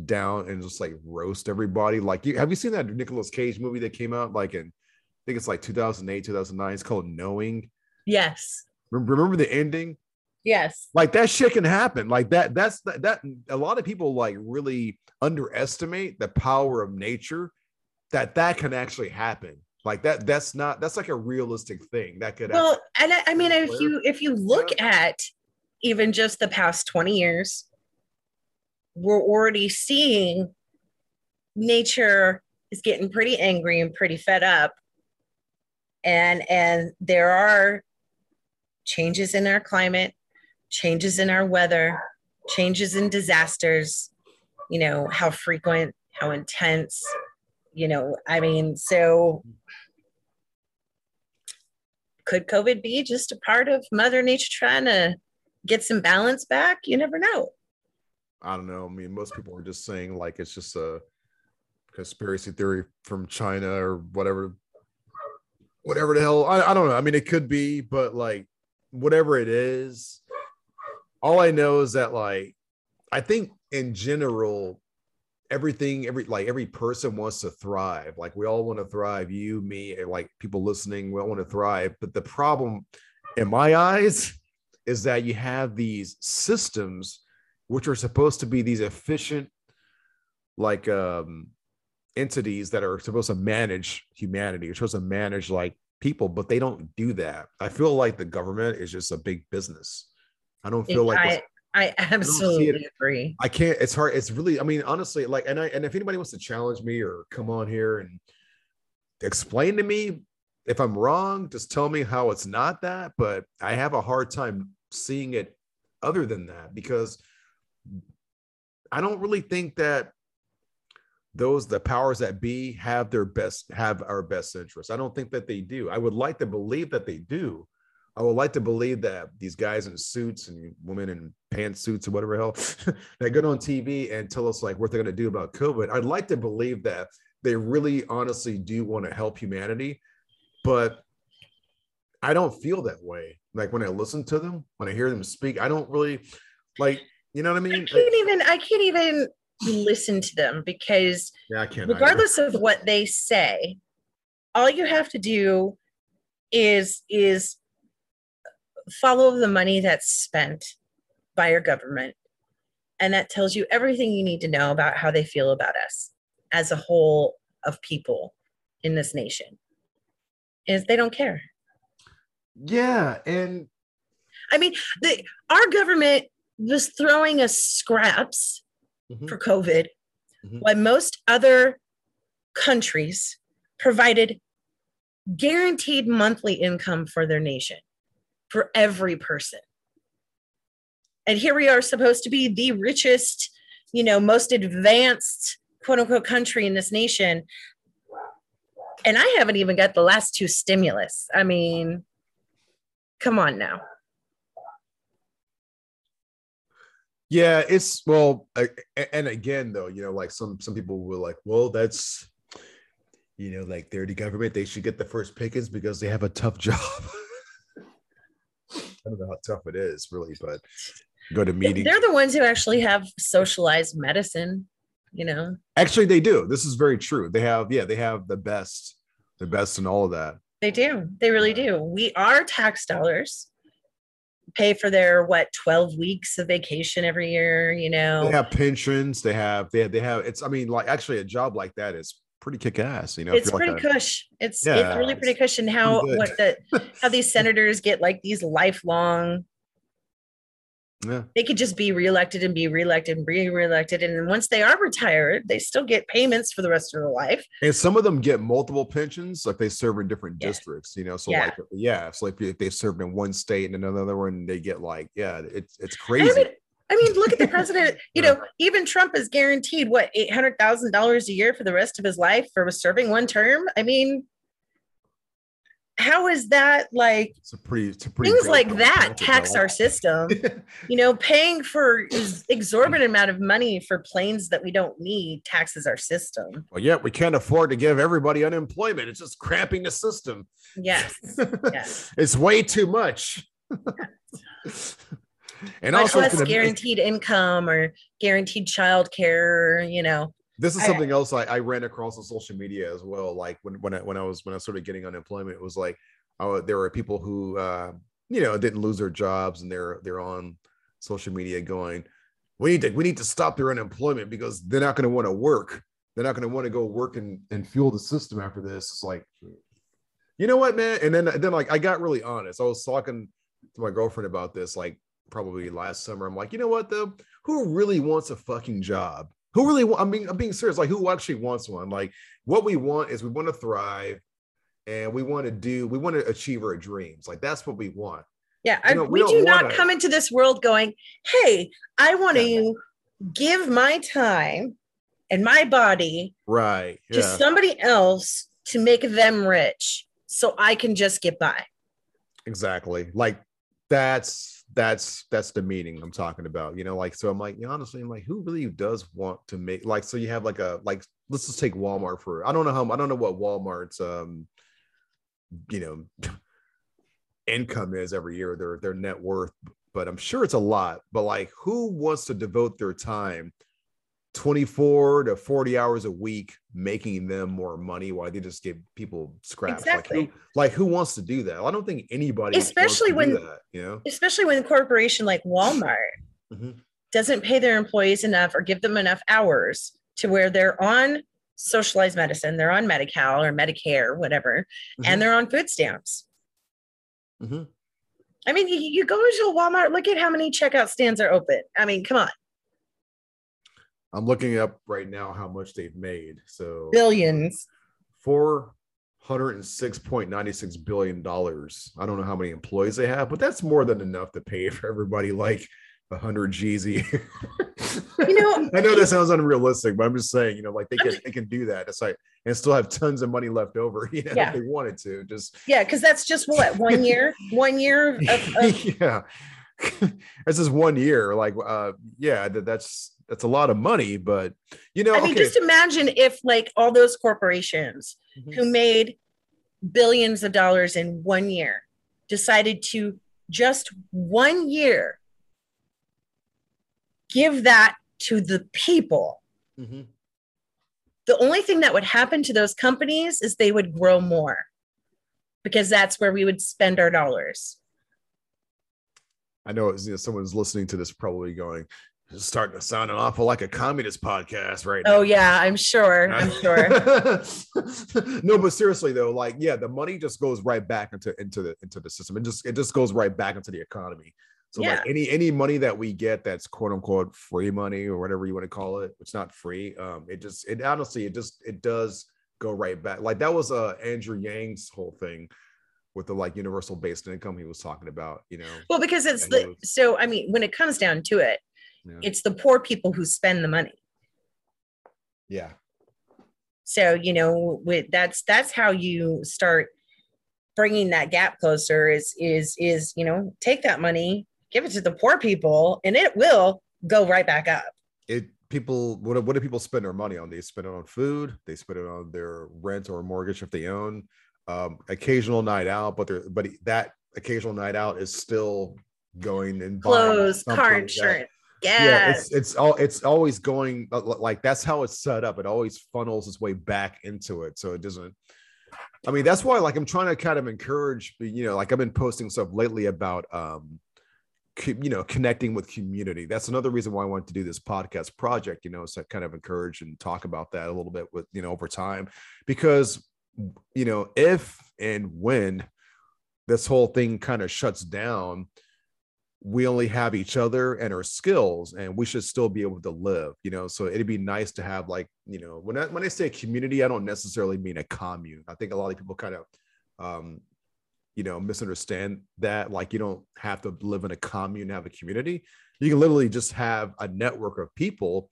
down and just like roast everybody. Like you have you seen that Nicolas Cage movie that came out like in I think it's like 2008, 2009. It's called Knowing. yes. Remember the ending? Yes. like that shit can happen. Like that that's that, that a lot of people like really underestimate the power of nature that that can actually happen. Like that that's not that's like a realistic thing that could Well, and I, I mean, if you if you look at even just the past 20 years, we're already seeing nature is getting pretty angry and pretty fed up. And and there are changes in our climate, changes in our weather, changes in disasters, you know, how frequent, how intense, you know, I mean, so could COVID be just a part of Mother Nature trying to get some balance back? You never know. i don't know i mean most people are just saying like it's just a conspiracy theory from china or whatever whatever the hell I, I don't know i mean it could be but like whatever it is all i know is that like i think in general everything every like every person wants to thrive. Like we all want to thrive. You me like people listening we all want to thrive. But the problem in my eyes is that you have these systems which are supposed to be these efficient like um entities that are supposed to manage humanity are supposed to manage like people but they don't do that. I feel like the government is just a big business i don't feel like I, I absolutely agree. I can't. It's hard. It's really. I mean, honestly, like, and I and if anybody wants to challenge me or come on here and explain to me if I'm wrong, just tell me how it's not that. But I have a hard time seeing it other than that because I don't really think that those the powers that be have their best have our best interests. I don't think that they do. I would like to believe that they do. I would like to believe that these guys in suits and women in pantsuits or whatever hell that get on TV and tell us like what they're going to do about COVID. I'd like to believe that they really honestly do want to help humanity, but I don't feel that way. Like when I listen to them, when I hear them speak, I don't really like, you know what I mean? I can't even I can't even listen to them because Yeah, I can't. either. regardless of what they say, all you have to do is is follow the money that's spent by your government. And that tells you everything you need to know about how they feel about us as a whole of people in this nation. Is they don't care. Yeah, and I mean, the our government was throwing us scraps Mhm. for COVID Mhm. why most other countries provided guaranteed monthly income for their nation for every person. And here we are supposed to be the richest, you know, most advanced quote unquote country in this nation. And I haven't even got the last two stimulus. I mean, come on now. Yeah, it's well, I- and again, though, you know, like some some people were like, well, that's you know, like they're the government, they should get the first pickings because they have a tough job. I don't know how tough it is, really, but go to meetings. They're the ones who actually have socialized medicine, you know. Actually, they do. This is very true. They have, yeah, they have the best, the best in all of that. They do. They really do. We are tax dollars pay for their what 12 weeks of vacation every year, you know. They have pensions. They have, they have, they have. It's, I mean, like actually, a job like that is pretty kick ass. You know, it's you're like pretty a- cush. It's Yeah, it's really pretty it's cush. And how what the how these senators get like these lifelong yeah. they could just be reelected and be reelected and be reelected. And once they are retired, they still get payments for the rest of their life. And some of them get multiple pensions, like they serve in different Yeah. districts, you know. So Yeah. like yeah, so like if they served in one state and another one, they get like, yeah, it's it's I crazy. mean, I mean, look at the president. You know, even Trump is guaranteed what eight hundred thousand dollars a year for the rest of his life for serving one term. I mean, how is that like It's a pretty it's a pretty things like that tax our system? You know, paying for is exorbitant amount of money for planes that we don't need taxes our system. well, yeah, we can't afford to give everybody unemployment. It's just cramping the system. Yes, yes. it's way too much. And Much also, less gonna make- guaranteed income or guaranteed child care. You know, this is I- something else I, I ran across on social media as well. Like when when I, when I was when I started getting unemployment, it was like oh, there were people who uh, you know didn't lose their jobs and they're they're on social media going, we need to we need to stop their unemployment because they're not going to want to work. They're not going to want to go work and, and fuel the system after this. It's like, you know what, man? And then then like I got really honest. I was talking to my girlfriend about this like probably last summer. I'm like, you know what though? Who really wants a fucking job? Who really want? I mean, I'm being serious. Like, who actually wants one? Like, what we want is we want to thrive, and we want to do. We want to achieve our dreams. Like, that's what we want. yeah. I, know, we we don't wanna- come into this world going, "Hey, I want Yeah. to give my time and my body Right. to Yeah. somebody else to make them rich, so I can just get by." exactly. Like, that's that's that's the meaning I'm talking about. You know, like so. I'm like, you know, honestly, I'm like, who really does want to make like? So you have like a like. Let's just take Walmart for. I don't know how. I don't know what Walmart's um, you know, income is every year. Their their net worth, but I'm sure it's a lot. But like, who wants to devote their time? 24 to 40 hours a week making them more money while they just give people scraps Exactly. like who like who wants to do that i don't think anybody Especially when- that you know Especially when a corporation like Walmart Mhm. doesn't pay their employees enough or give them enough hours to where they're on socialized medicine, they're on Medi-Cal or Medicare, whatever, Mhm. and they're on food stamps. Mhm. I mean, you, you go into a Walmart, look at how many checkout stands are open. I mean, come on, i'm looking up right now how much they've made so billions. 406.96 billion dollars i don't know how many employees they have but that's more than enough to pay for everybody like 100 g's a year. You know- i know that sounds unrealistic but i'm just saying you know like they can they can do that it's like and still have tons of money left over you know Yeah. if they wanted to just Yeah, because that's just what one year, one year of, of yeah this is one year like uh yeah that, that's that's a lot of money but you know I mean, okay just imagine if like all those corporations Mhm. who made billions of dollars in one year decided to just one year give that to the people. Mhm. The only thing that would happen to those companies is they would grow more because that's where we would spend our dollars. I know, it's, you know someone's listening to this probably going, "This is starting to sound an awful like a communist podcast right now. Oh, yeah, I'm sure. I'm sure. no, but seriously though, like, yeah, the money just goes right back into into the into the system. It just it just goes right back into the economy. So Yeah. like any any money that we get that's quote unquote free money or whatever you want to call it, it's not free. Um, it just it honestly it just it does go right back. Like that was uh Andrew Yang's whole thing with the like universal based income he was talking about, you know. Well, because it's the was- so I mean, when it comes down to it, Yeah. it's the poor people who spend the money. yeah. So you know, with that's that's how you start bringing that gap closer. Is is is you know, take that money, give it to the poor people, and it will go right back up. It people what do- what do people spend their money on? They spend it on food, they spend it on their rent or mortgage if they own, um, occasional night out, but they're but that occasional night out is still going and Clothes, car that- yeah it's it's all it's always going uh, like that's how it's set up. It always funnels its way back into it so it doesn't i mean that's why like i'm trying to kind of encourage you know like i've been posting stuff lately about um co- you know connecting with community. That's another reason why i wanted to do this podcast project you know so I kind of encourage and talk about that a little bit with you know over time. Because you know if and when this whole thing kind of shuts down we only have each other and our skills and we should still be able to live you know? So it'd be nice to have like you know when I, when I say community i don't necessarily mean a commune. I think a lot of people kind of um you know misunderstand that like you don't have to live in a commune have a community. You can literally just have a network of people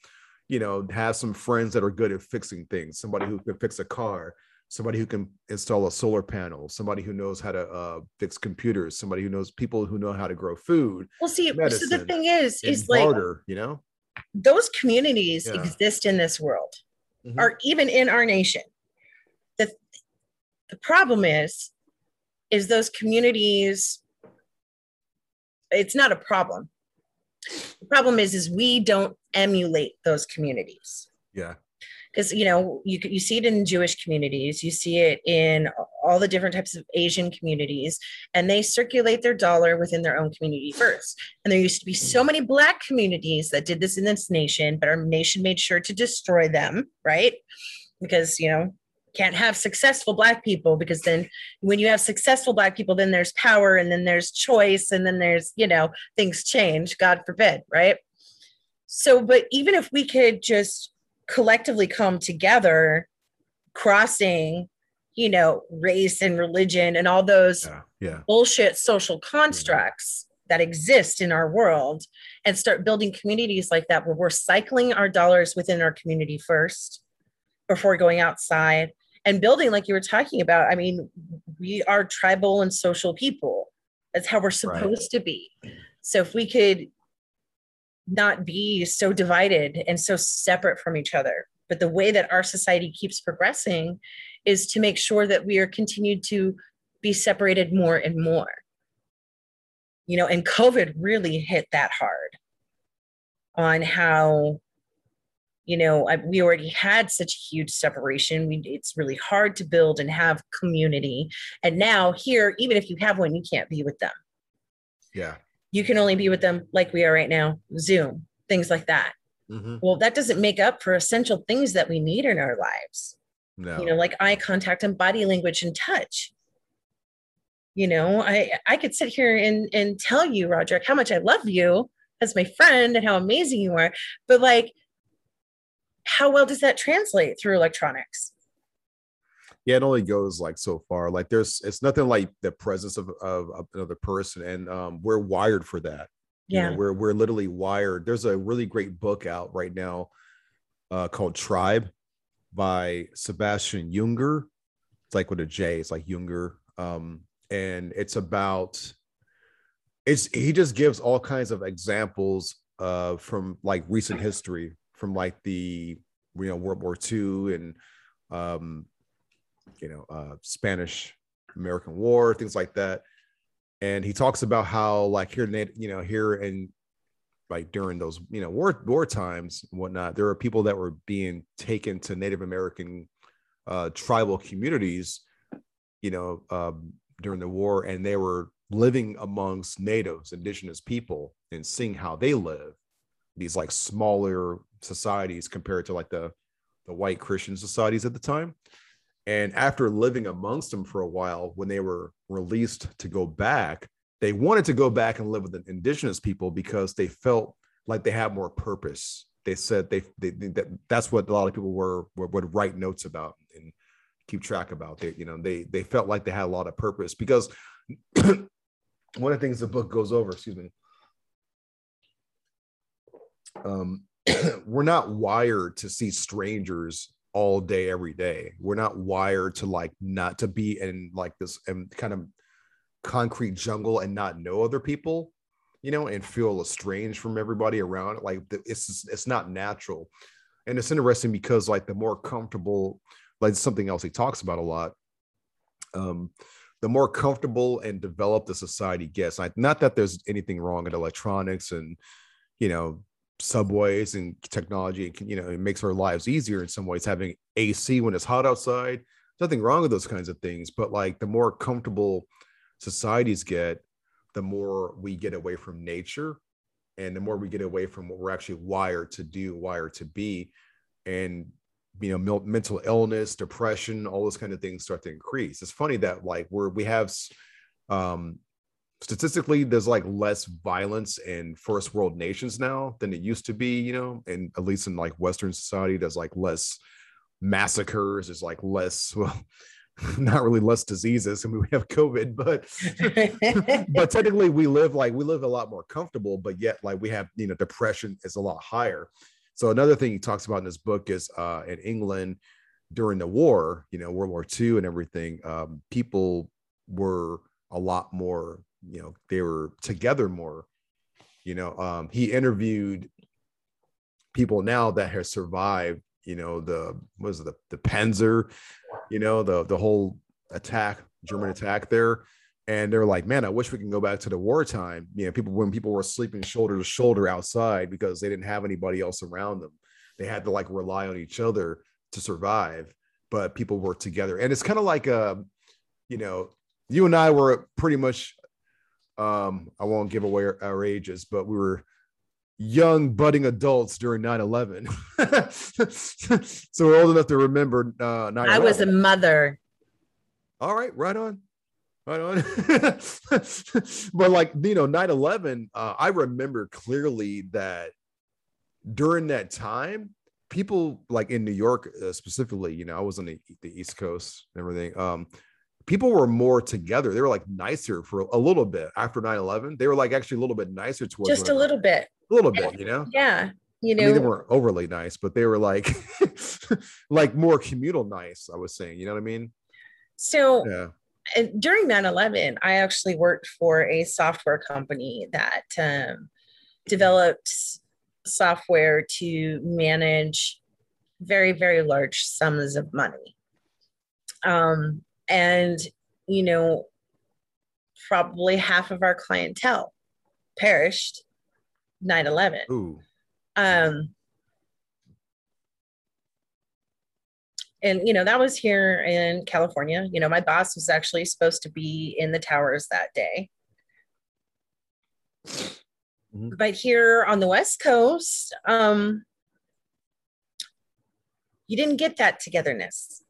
you know have some friends that are good at fixing things somebody who can fix a car somebody who can install a solar panel somebody who knows how to uh, fix computers somebody who knows people who know how to grow food well, see, so the thing is, is like you know? those communities Yeah. exist in this world Mhm. or even in our nation. The, the problem is is those communities it's not a problem. The problem is is we don't emulate those communities. Yeah because you know you you see it in Jewish communities, you see it in all the different types of Asian communities, and they circulate their dollar within their own community first. And there used to be mm. so many Black communities that did this in this nation, but our nation made sure to destroy them, right? Because you know can't have successful Black people because then when you have successful Black people, then there's power, and then there's choice, and then there's you know things change. God forbid, right? So, but even if we could just collectively come together crossing you know race and religion and all those yeah yeah. bullshit social constructs that exist in our world and start building communities like that where we're cycling our dollars within our community first before going outside and building like you were talking about i mean we are tribal and social people. That's how we're supposed to be. So if we could not be so divided and so separate from each other. But the way that our society keeps progressing is to make sure that we are continued to be separated more and more. You know and covid really hit that hard on how you know I, we already had such a huge separation. We, it's really hard to build and have community. And now here even if you have one you can't be with them. Yeah you can only be with them like we are right now zoom things like that. Mhm. well that doesn't make up for essential things that we need in our lives. No. You know like eye contact and body language and touch. You know i i could sit here and and tell you roderick how much i love you as my friend and how amazing you are but like how well does that translate through electronics yeah it only goes like so far like there's it's nothing like the presence of, of, of another person and um we're wired for that you yeah. know, we're we're literally wired. There's a really great book out right now uh called tribe by sebastian junger. It's like with a j it's like junger um and it's about it's he just gives all kinds of examples uh from like recent history from like the you know world war ii and um you know uh spanish american war things like that. And he talks about how like here you know here and like during those you know war war times and whatnot there are people that were being taken to native american uh tribal communities you know um during the war and they were living amongst natives indigenous people and seeing how they live these like smaller societies compared to like the the white christian societies at the time and after living amongst them for a while when they were released to go back they wanted to go back and live with the indigenous people because they felt like they had more purpose. They said they, they, that that's what a lot of people were, were would write notes about and keep track about. They you know they they felt like they had a lot of purpose because one of the things the book goes over. Excuse me. Um, we're not wired to see strangers all day every day. We're not wired to like not to be in like this and kind of concrete jungle and not know other people you know and feel estranged from everybody around. Like it's it's not natural. And it's interesting because like the more comfortable like something else he talks about a lot um the more comfortable and developed the society gets. Not that there's anything wrong with electronics and you know subways and technology you know it makes our lives easier in some ways having ac when it's hot outside. Nothing wrong with those kinds of things but like the more comfortable societies get the more we get away from nature and the more we get away from what we're actually wired to do wired to be. And you know mental illness depression all those kind of things start to increase. It's funny that like we're we have um statistically there's like less violence in first world nations now than it used to be you know? And at least in like western society there's like less massacres there's like less well not really less diseases. I mean we have covid but but technically we live like we live a lot more comfortable but yet like we have you know depression is a lot higher. So another thing he talks about in this book is uh in england during the war you know world war ii and everything um people were a lot more you know they were together more you know um he interviewed people now that have survived you know the was the the panzer you know the the whole attack german attack there. And they're like man i wish we can go back to the wartime. You know people when people were sleeping shoulder to shoulder outside because they didn't have anybody else around them they had to like rely on each other to survive but people were together. And it's kind of like a um, you know you and i were pretty much um, I won't give away our, our ages, but we were young budding adults during 9-11 so we're old enough to remember uh 9/11. I was a mother. all right right on right on but like you know 9-11 uh, i remember clearly that during that time people like in new york uh, specifically you know i was on the, the east coast and everything um people were more together. They were like nicer for a little bit after 9 11. They were like actually a little bit nicer towards Just a little bit. A little bit, you know? Yeah. You I know, mean, they weren't overly nice, but they were like, like more communal nice. I was saying, you know what I mean? so Yeah. during 9-11 i actually worked for a software company that um, developed software to manage very very large sums of money um, and you know probably half of our clientele perished 9-11 Ooh. um and you know that was here in california you know my boss was actually supposed to be in the towers that day Mhm. but here on the west coast um you didn't get that togetherness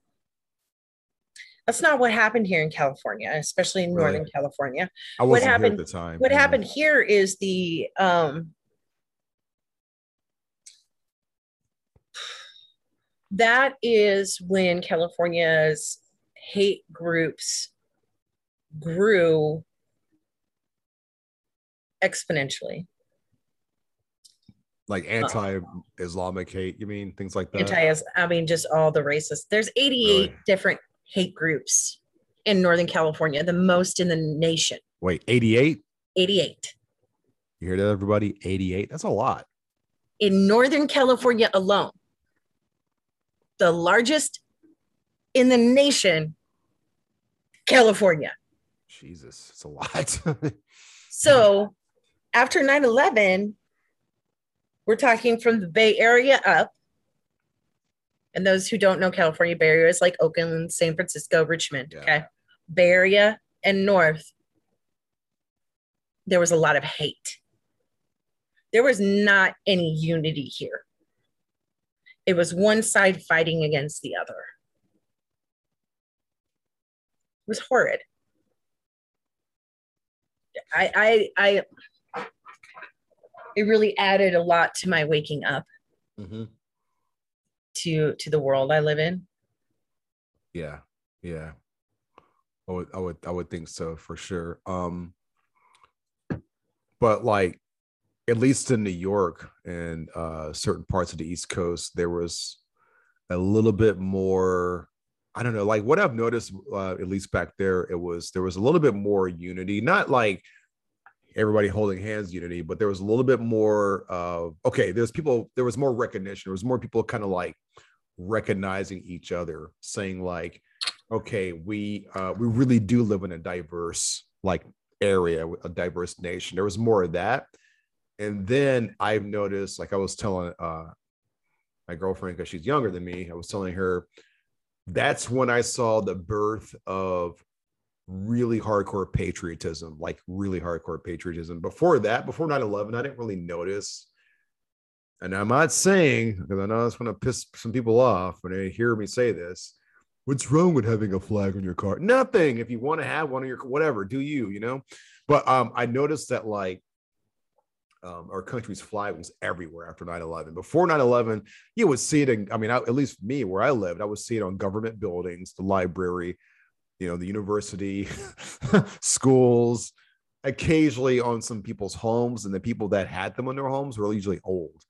that's not what happened here in california especially in Really? northern california I wasn't here happened- at the time. what happened here is the um that is when california's hate groups grew exponentially Like anti-Islamic hate, you mean things like that? anti i mean just all the racist there's 88 Really? different hate groups in northern california the most in the nation Wait, 88? 88 You hear that, everybody? 88. That's a lot. in Northern California alone, the largest in the nation, California. Jesus, it's a lot. So after 9 11, we're talking from the Bay Area up. And those who don't know California, Bay Area is like Oakland, San Francisco, Richmond. Yeah. Okay. Bay Area and North, there was a lot of hate. There was not any unity here. It was one side fighting against the other. It was horrid. I, I, I, it really added a lot to my waking up Mhm. To to the world I live in. Yeah, yeah. I would, I would, I would think so for sure. Um, but like, at least in New York and uh, certain parts of the East Coast, there was a little bit more. I don't know, like what I've noticed, uh, at least back there, it was there was a little bit more unity. Not like everybody holding hands unity, but there was a little bit more. Okay, there's people. There was more recognition. There was more people kind of like recognizing each other, saying like, okay, we uh, we really do live in a diverse like area, a diverse nation. There was more of that, and then I've noticed, like I was telling uh, my girlfriend because she's younger than me, I was telling her that's when I saw the birth of really hardcore patriotism, like really hardcore patriotism. Before that, before 9 11, I didn't really notice. And I'm not saying, because I know it's going to piss some people off when they hear me say this. What's wrong with having a flag on your car? Nothing. If you want to have one on your whatever, do you, you know? But um, I noticed that like um, our country's flag was everywhere after 9-11 before 9-11 you would see it in, i mean I, at least me where i lived i would see it on government buildings the library you know the university schools occasionally on some people's homes and the people that had them on their homes were usually old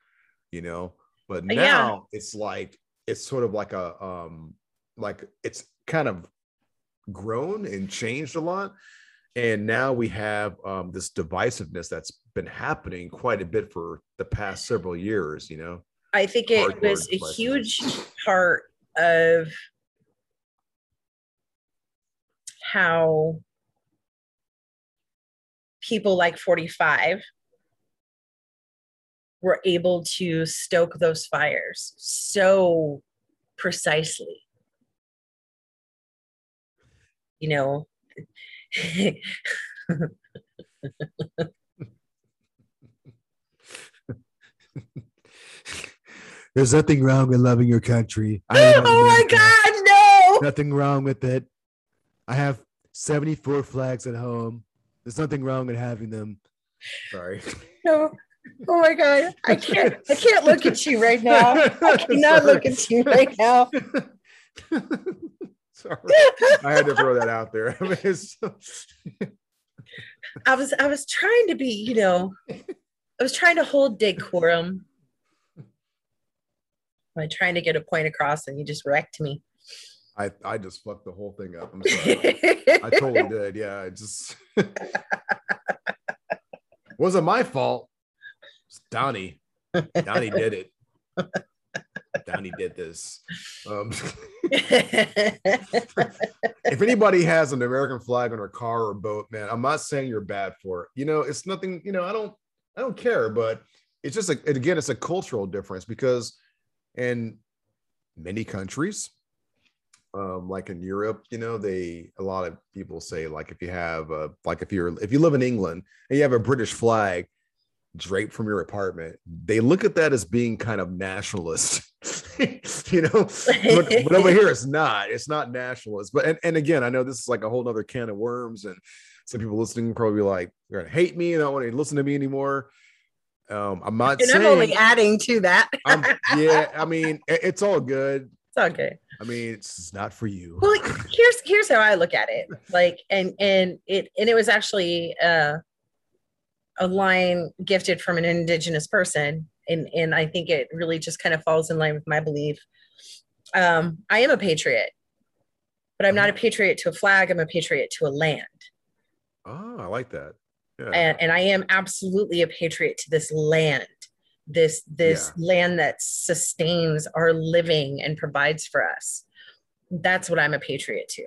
you know? But Yeah. now it's like it's sort of like a um like it's kind of grown and changed a lot. And now we have um, this divisiveness that's been happening quite a bit for the past several years you know? I think it Hardcore was a huge part of how people like 45 were able to stoke those fires so precisely. You know, There's nothing wrong with loving your country. I oh my. God, no! Nothing wrong with it. I have 74 flags at home. There's nothing wrong with having them. sorry No. Oh my God. I can't I can't look at you right now. I cannot look at you right now. sorry i had to throw that out there I mean, it's, I was I was trying to be, you know, I was trying to hold decorum. by trying to get a point across and you just wrecked me. I, I just fucked the whole thing up i'm sorry I totally did. Yeah, I just wasn't my fault. Donnie. Donnie did it. Donnie did this. Um, if anybody has an American flag on their car or boat, man, I'm not saying you're bad for it. You know, it's nothing. You know, I don't, I don't care. But it's just a, again, it's a cultural difference because in many countries, um, like in Europe, you know, they a lot of people say like if you have a like if you're if you live in England and you have a British flag draped from your apartment, they look at that as being kind of nationalist, you know. But, but over here, it's not. It's not nationalist. But and, and again, I know this is like a whole other can of worms, and some people listening probably be like, "You're gonna hate me. You don't want to listen to me anymore." Um, I'm not and saying. I'm only adding to that. I'm, yeah, I mean, it- it's all good. It's okay. I mean, it's not for you. Well, here's here's how I look at it. Like, and and it and it was actually uh, a line gifted from an indigenous person, and and I think it really just kind of falls in line with my belief. Um, I am a patriot, but I'm not a patriot to a flag. I'm a patriot to a land, Oh, I like that. Yeah. and and I am absolutely a patriot to this land. This this land that sustains our living and provides for us. That's what I'm a patriot to.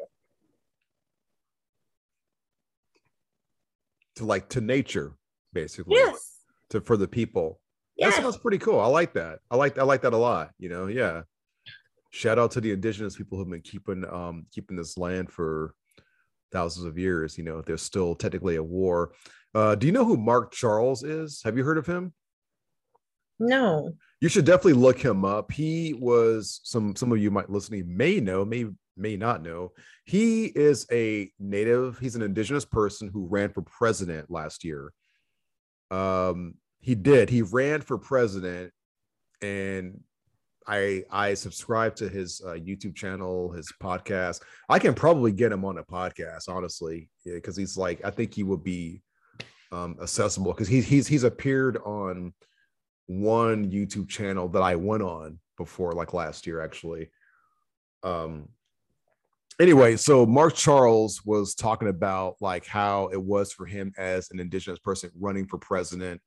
to like to nature, basically. Yes. To for the people. That sounds pretty cool. I like that. I like I like that a lot. You know, yeah. Shout out to the indigenous people who've been keeping um keeping this land for thousands of years. You know, there's still technically a war. Uh, do you know who Mark Charles is? Have you heard of him? No. You should definitely look him up. He was some some of you might listening may know, may may not know, he is a native, he's an indigenous person who ran for president last year. Um, he did, he ran for president, and I I subscribe to his uh, YouTube channel, his podcast. I can probably get him on a podcast, honestly, because he's like I think he would be um, accessible because he's he's he's appeared on one YouTube channel that I went on before, like last year, actually. Um. Anyway, so Mark Charles was talking about like how it was for him as an indigenous person running for president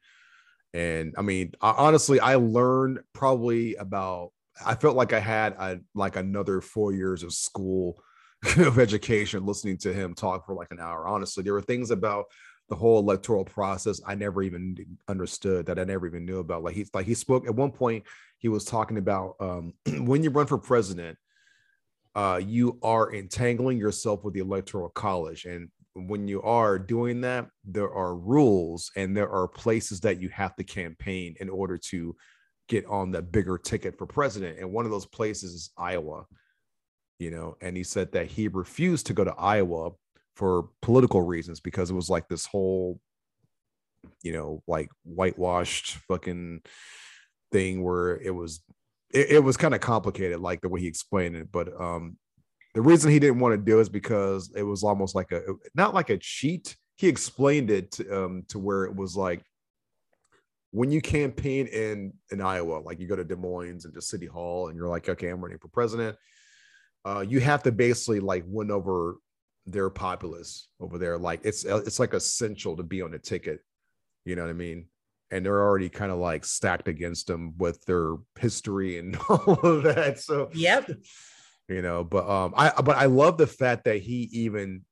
and I mean, I, honestly, I learned probably about. I felt like I had a, like another four years of school of education listening to him talk for like an hour. Honestly, there were things about the whole electoral process I never even understood that I never even knew about. Like he's like he spoke at one point. He was talking about um, when you run for president, uh, you are entangling yourself with the electoral college, and when you are doing that, there are rules and there are places that you have to campaign in order to get on the bigger ticket for president. And one of those places is Iowa, you know, and he said that he refused to go to Iowa for political reasons because it was like this whole, you know, like whitewashed fucking thing where it was it, it was kind of complicated, like the way he explained it. But um, the reason he didn't want to do it is because it was almost like a not like a cheat. He explained it to, um, to where it was like when you campaign in in Iowa, like you go to Des Moines and to City Hall, and you're like, okay, I'm running for president. Uh, you have to basically like win over their populace over there. Like it's it's like essential to be on the ticket. You know what I mean? And they're already kind of like stacked against them with their history and all of that. So Yep. you know but um i but i love the fact that he even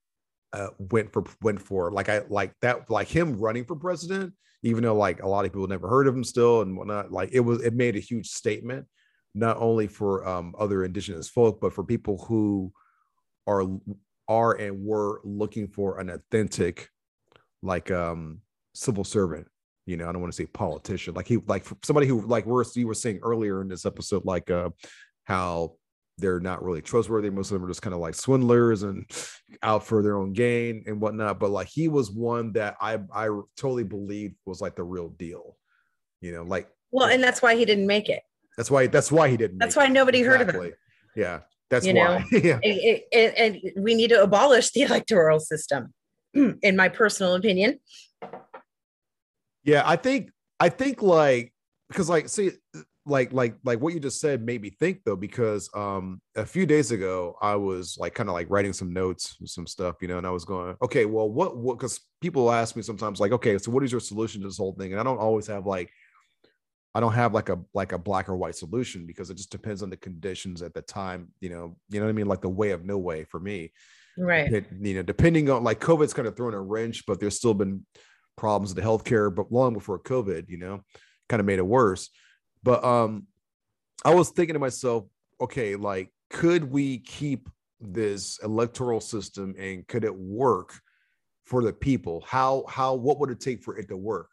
uh went for went for like i like that like him running for president even though like a lot of people never heard of him still and whatnot like it was it made a huge statement not only for um other indigenous folk but for people who are are and were looking for an authentic like um civil servant you know i don't want to say politician like he like somebody who like we're you were saying earlier in this episode like uh how they're not really trustworthy. Most of them are just kind of like swindlers and out for their own gain and whatnot. But like he was one that I I totally believed was like the real deal. You know, like Well, and that's why he didn't make it. that's why that's why he didn't. That's why it. nobody heard of him. Yeah, that's You why. yeah, It- it- and we need to abolish the electoral system, in my personal opinion. Yeah. I think I think like because like see like like like what you just said made me think though because um a few days ago i was like kind of like writing some notes some stuff you know and i was going okay well what what because people ask me sometimes like okay so what is your solution to this whole thing and i don't always have like i don't have like a like a black or white solution because it just depends on the conditions at the time you know you know what i mean like the way of no way for me Right. it, you know, depending on like COVID's kind of thrown a wrench, but there's still been problems the healthcare, but long before COVID, you know, kind of made it worse. But um, I was thinking to myself, okay, like, could we keep this electoral system and could it work for the people? How how what would it take for it to work?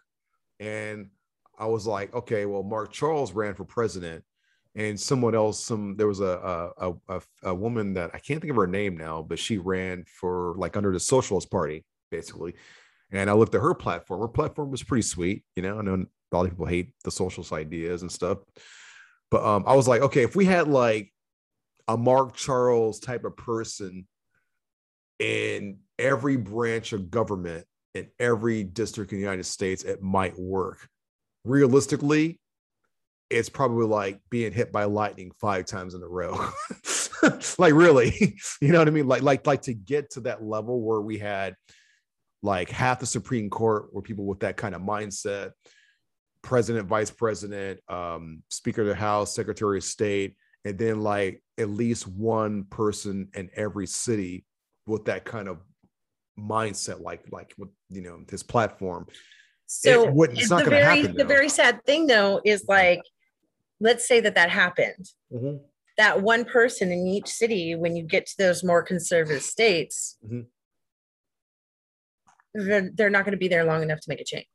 And I was like, okay, well, Mark Charles ran for president, and someone else, some there was a, a a a woman that I can't think of her name now, but she ran for like under the Socialist Party, basically. And I looked at her platform. Her platform was pretty sweet, you know. I know a lot of people hate the socialist ideas and stuff, but um, I was like, okay, if we had like a Mark Charles type of person in every branch of government in every district in the United States, it might work. Realistically, it's probably like being hit by lightning five times in a row. like really, you know what I mean? Like like like to get to that level where we had like half the Supreme Court were people with that kind of mindset, president, vice president, um, Speaker of the House, Secretary of State, and then like at least one person in every city with that kind of mindset, like like with you know this platform. So wouldn't- it's it's not the gonna very happen, the very sad thing though is like, let's say that that happened. Mhm. That one person in each city, when you get to those more conservative states, Mhm. They're, they're not going to be there long enough to make a change.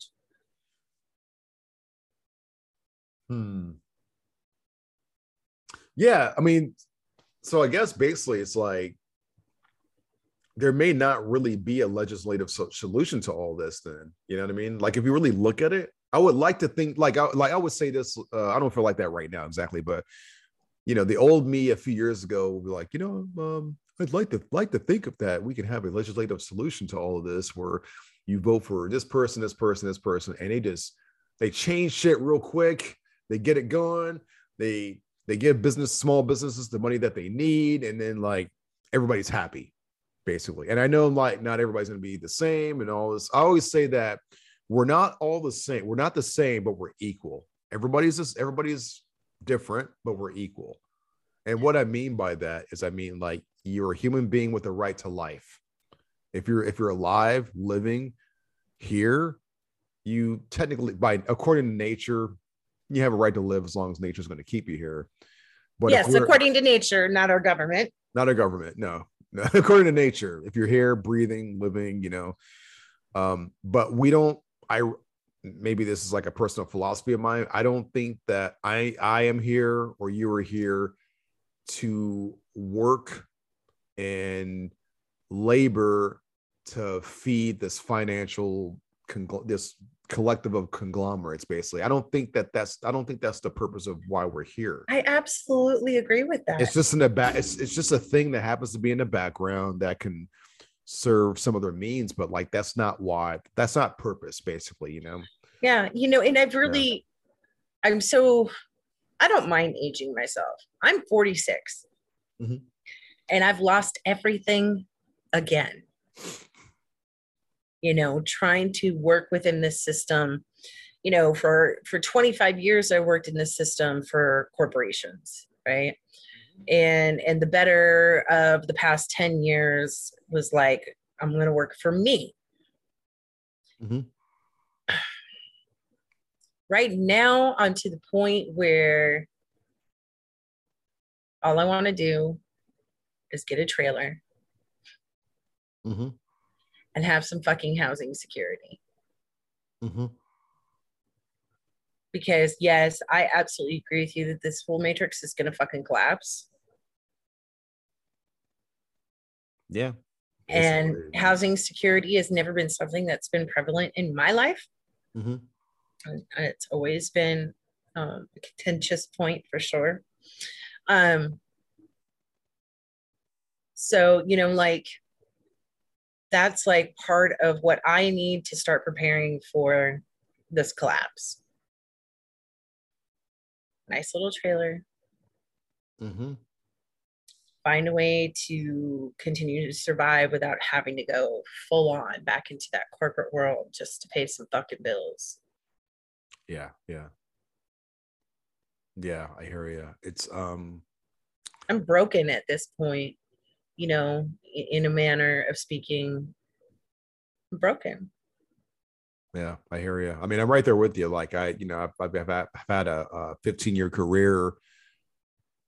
Hmm. Yeah, I mean, so I guess basically it's like there may not really be a legislative so- solution to all this. Then you know what I mean? Like if you really look at it, I would like to think like I like I would say this. Uh, I don't feel like that right now exactly, but you know, the old me a few years ago would be like, you know, um, I'd like to like to think of that we can have a legislative solution to all of this where you vote for this person, this person, this person, and they just they change shit real quick. They get it going. They they give business small businesses the money that they need, and then like everybody's happy, basically. And I know like not everybody's gonna be the same and all this. I always say that we're not all the same. We're not the same, but we're equal. Everybody's just everybody's different, but we're equal. And what I mean by that is I mean like you're a human being with a right to life. If you're if you're alive, living here, you technically by according to nature, you have a right to live as long as nature's going to keep you here. But yes, according to nature, not our government. not our government no no according to nature if you're here breathing living you know um but we don't i maybe this is like a personal philosophy of mine i don't think that i i am here or you are here to work and labor to feed this financial congl- this collective of conglomerates basically i don't think that that's i don't think that's the purpose of why we're here I absolutely agree with that. it's just in the back it's, it's just a thing that happens to be in the background that can serve some other means but like that's not why that's not purpose basically you know yeah, you know, and I've really, I'm so, I don't mind aging myself. I'm 46 Mhm. And I've lost everything again. You know, trying to work within this system. You know, for for 25 years, I worked in this system for corporations, right? And and the better of the past 10 years was like, I'm going to work for me. Mm-hmm. right now i'm to the point where all i want to do is get a trailer mm-hmm, and have some fucking housing security. Mm-hmm. because yes i absolutely agree with you that this whole matrix is going to fucking collapse. Yeah. And housing security has never been something that's been prevalent in my life. Mhm. and it's always been um, a contentious point for sure. Um so you know like that's like part of what i need to start preparing for this collapse. Nice little trailer. Mm-hmm. find a way to continue to survive without having to go full on back into that corporate world just to pay some fucking bills. Yeah yeah. Yeah i hear you it's um I'm broken at this point, you know, in a manner of speaking. Broken. Yeah, I hear you. I mean, I'm right there with you. Like I, you know, I've, I've, I've had- a, a 15 year career,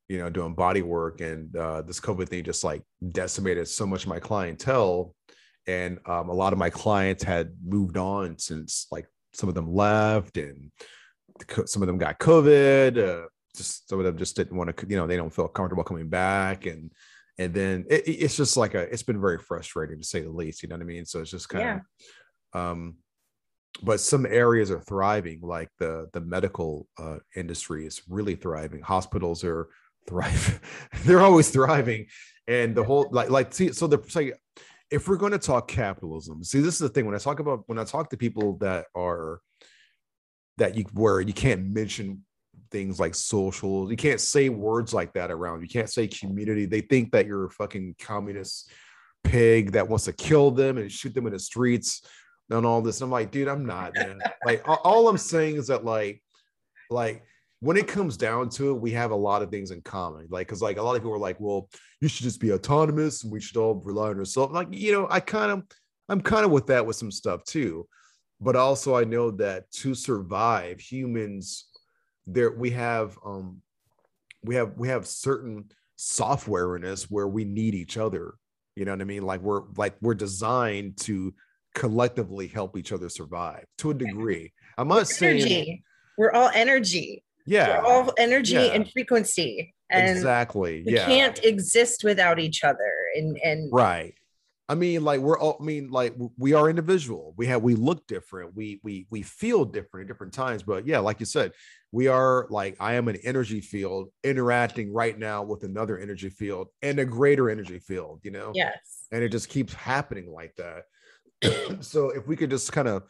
you know, doing body work, and uh, this COVID thing just like decimated so much of my clientele, and um, a lot of my clients had moved on since like some of them left, and some of them got COVID. Uh, just some of them just didn't want to, you know, they don't feel comfortable coming back, and and then it, it- it's just like a, it's been very frustrating to say the least. You know what I mean? So it's just kind of um but some areas are thriving like the the medical uh, industry is really thriving hospitals are thriving they're always thriving and the whole like like see so the so if we're going to talk capitalism see this is the thing when i talk about when i talk to people that are that you where you can't mention things like social you can't say words like that around you can't say community they think that you're a fucking communist pig that wants to kill them and shoot them in the streets and all this. And I'm like, dude, I'm not, man. like, all, I'm saying is that, like, like when it comes down to it, we have a lot of things in common. Like, because like a lot of people are like, well, you should just be autonomous and we should all rely on ourselves. Like, you know, I kind of, I'm kind of with that with some stuff too. But also, I know that to survive, humans, there we have, um, we have we have certain software in us where we need each other. You know what I mean? Like we're like we're designed to collectively help each other survive to a degree. I'm not saying, We're all energy. yeah, We're all energy Yeah. and frequency. and exactly. we yeah. can't exist without each other and and right i mean like we're all i mean like we are individual we have we look different we we we feel different at different times but yeah like you said we are like i am an energy field interacting right now with another energy field and a greater energy field you know yes and it just keeps happening like that so if we could just kind of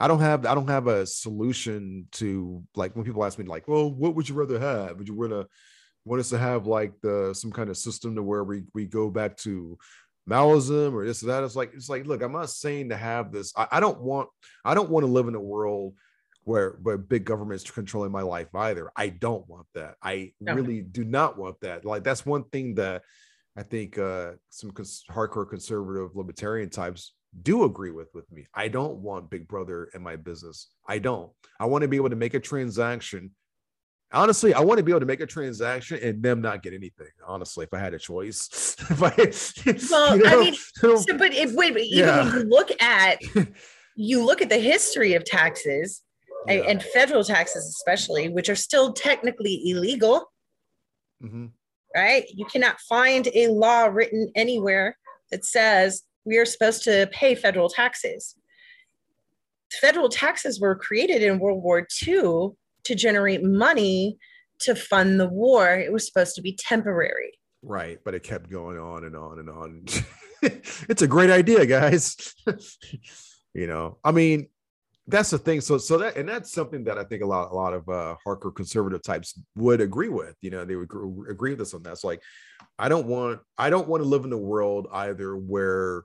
i don't have i don't have a solution to like when people ask me like well what would you rather have would you want to want us to have like the some kind of system to where we we go back to Maoism or this or that. It's like it's like look, I'm not saying to have this. I, I don't want I don't want to live in a world where where big government is controlling my life either. I don't want that. I No. really do not want that. Like that's one thing that I think uh some cons- hardcore conservative libertarian types do agree with with me. I don't want Big Brother in my business. I don't. I want to be able to make a transaction honestly, I want to be able to make a transaction and them not get anything. Honestly, if I had a choice, if I, Well, you I mean, so- but if wait, even Yeah. when you look at you look at the history of taxes yeah. and federal taxes especially which are still technically illegal Mhm. right you cannot find a law written anywhere that says we are supposed to pay federal taxes federal taxes were created in world war ii to generate money to fund the war it was supposed to be temporary right, but it kept going on and on and on. it's a great idea, guys. you know, I mean, that's the thing. So, so that and that's something that I think a lot, a lot of uh, hardcore conservative types would agree with. You know, they would gr- agree with us on that. It's like, I don't want, I don't want to live in a world either where,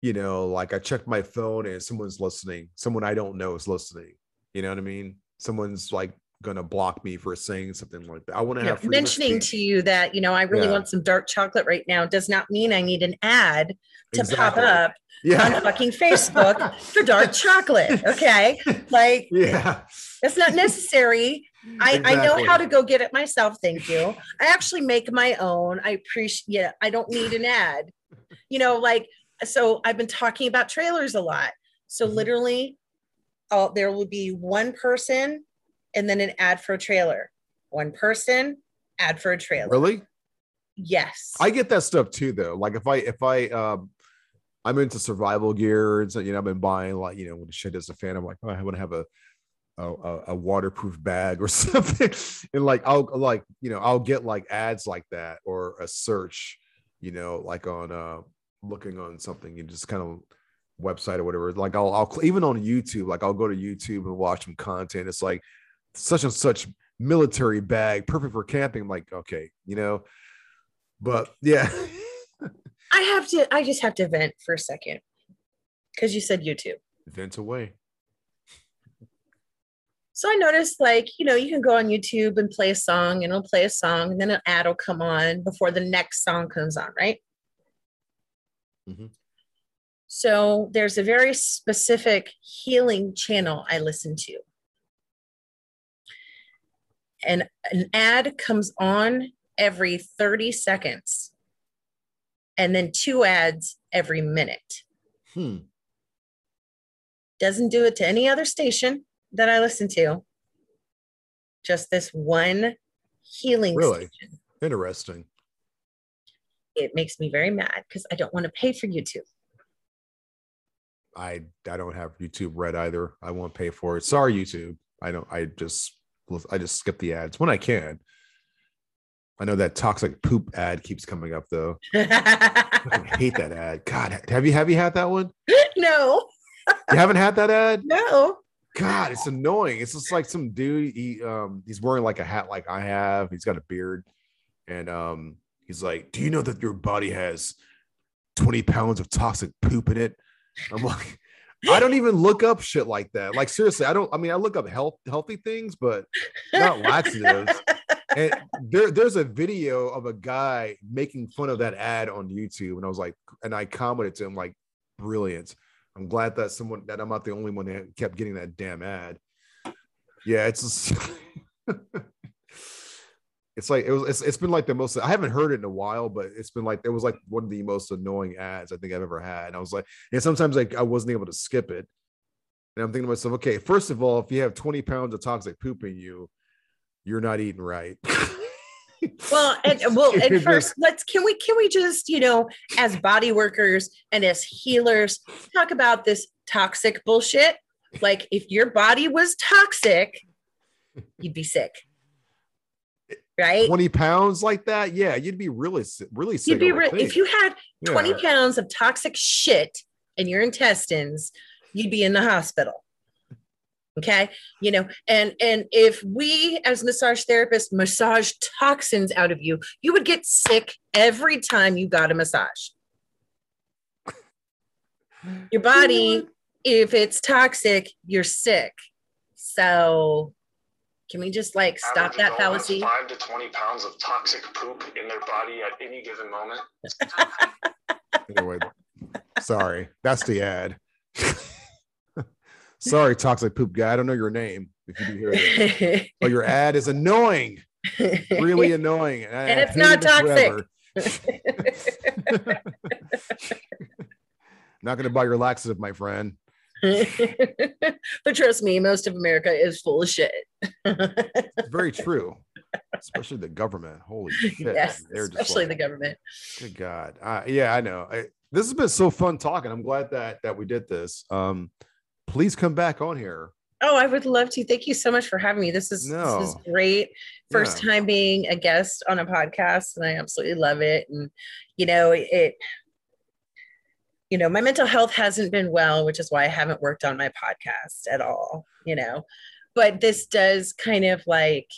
you know, like I check my phone and someone's listening, someone I don't know is listening. You know what I mean? Someone's like gonna block me for saying something like that. I want to have mentioning to you that you know i really Yeah. want some dark chocolate right now does not mean i need an ad to Exactly. pop up on fucking facebook for dark chocolate okay like yeah. that's not necessary I, I know how to go get it myself thank you i actually make my own i appreciate yeah i don't need an ad you know like so i've been talking about trailers a lot so Mhm. literally uh, there will be one person and then an ad for a trailer one person ad for a trailer Really? yes I get that stuff too, though. Like if I if I um I'm into survival gear and so you know I've been buying like you know when the shit is a fan, I'm like, oh, I want to have a a, a a waterproof bag or something. and like I'll like you know I'll get like ads like that or a search, you know, like on uh looking on something, you just kind of website or whatever. Like I'll I'll even on YouTube, like I'll go to YouTube and watch some content. It's like such and such military bag, perfect for camping. I'm like, okay, you know, but yeah. i have to i just have to vent for a second because you said youtube Vent away. So I noticed, like, you know, you can go on YouTube and play a song, and it'll play a song, and then an ad will come on before the next song comes on, right? Mm-hmm. So there's a very specific healing channel I listen to. And an ad comes on every 30 seconds, and then two ads every minute. Hmm. Doesn't do it to any other station that I listen to. Just this one healing Really? station. Interesting. It makes me very mad because I don't want to pay for YouTube. I I don't have YouTube Red either. I won't pay for it. Sorry, YouTube. I don't. I just I just skip the ads when I can. I know that toxic poop ad keeps coming up though. I hate that ad. God, have you have you had that one? no, You haven't had that ad? no. God, it's annoying. It's just like some dude. He um he's wearing like a hat like I have. He's got a beard, and um he's like, "Do you know that your body has twenty pounds of toxic poop in it?" I'm like, I don't even look up shit like that. Like seriously, I don't. I mean, I look up health healthy things, but not laxatives. And there, there's a video of a guy making fun of that ad on YouTube, and I was like, and I commented to him like, "Brilliant." I'm glad that someone that I'm not the only one that kept getting that damn ad. Yeah, it's just, it's like it was. It's, it's been like the most. I haven't heard it in a while, but it's been like it was like one of the most annoying ads I think I've ever had. And I was like, and sometimes like I wasn't able to skip it. And I'm thinking to myself, okay, first of all, if you have 20 pounds of toxic poop in you, you're not eating right. Well, and well, just- first, let's can we can we just you know, as body workers and as healers, talk about this toxic bullshit. Like, if your body was toxic, you'd be sick, right? 20 pounds like that, yeah, you'd be really, really sick. You'd be re- if you had twenty pounds of toxic shit in your intestines, you'd be in the hospital. Okay, you know, and and if we as massage therapists massage toxins out of you, you would get sick every time you got a massage. Your body, if it's toxic, you're sick. So, can we just like stop Average that adult has fallacy? Five to 20 pounds of toxic poop in their body at any given moment. Anyway, sorry, that's the ad. sorry, toxic poop guy. I don't know your name. If you do hear that, but your ad is annoying, really annoying, I- And it's not toxic. it not going to buy your laxative, my friend. but trust me, most of America is full of shit. It's very true, especially the government. Holy shit! yes, especially like- the government. Good God. Uh, yeah, I know. I, this has been so fun talking. I'm glad that that we did this. Um, please come back on here. Oh, I would love to. Thank you so much for having me. This is No. this is great. First Yeah. time being a guest on a podcast, and I absolutely love it. And you know, it. You know, my mental health hasn't been well, which is why I haven't worked on my podcast at all. You know, but this does kind of like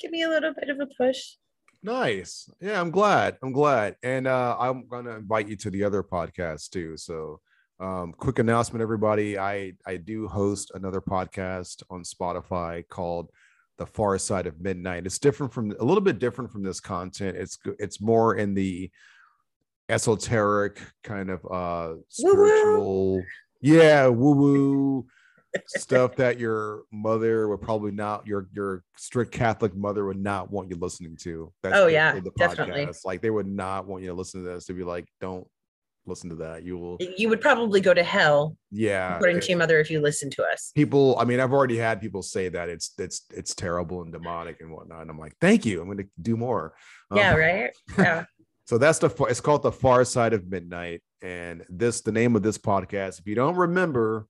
give me a little bit of a push. Nice. Yeah, I'm glad. I'm glad. And uh, I'm gonna invite you to the other podcast too. So um, quick announcement, everybody. I I do host another podcast on Spotify called The Far Side of Midnight. It's different from a little bit different from this content. It's it's more in the esoteric kind of uh spiritual yeah woo woo stuff that your mother would probably not your your strict catholic mother would not want you listening to that's Oh, the- yeah, the definitely. like they would not want you to listen to this to be like don't listen to that you will You would probably go to hell yeah according it- to your mother if you listen to us. people i mean i've already had people say that it's it's it's terrible and demonic and whatnot and i'm like thank you i'm going to do more Um, Yeah, right. Yeah. So that's the it's called the Far Side of Midnight, and this the name of this podcast. If you don't remember,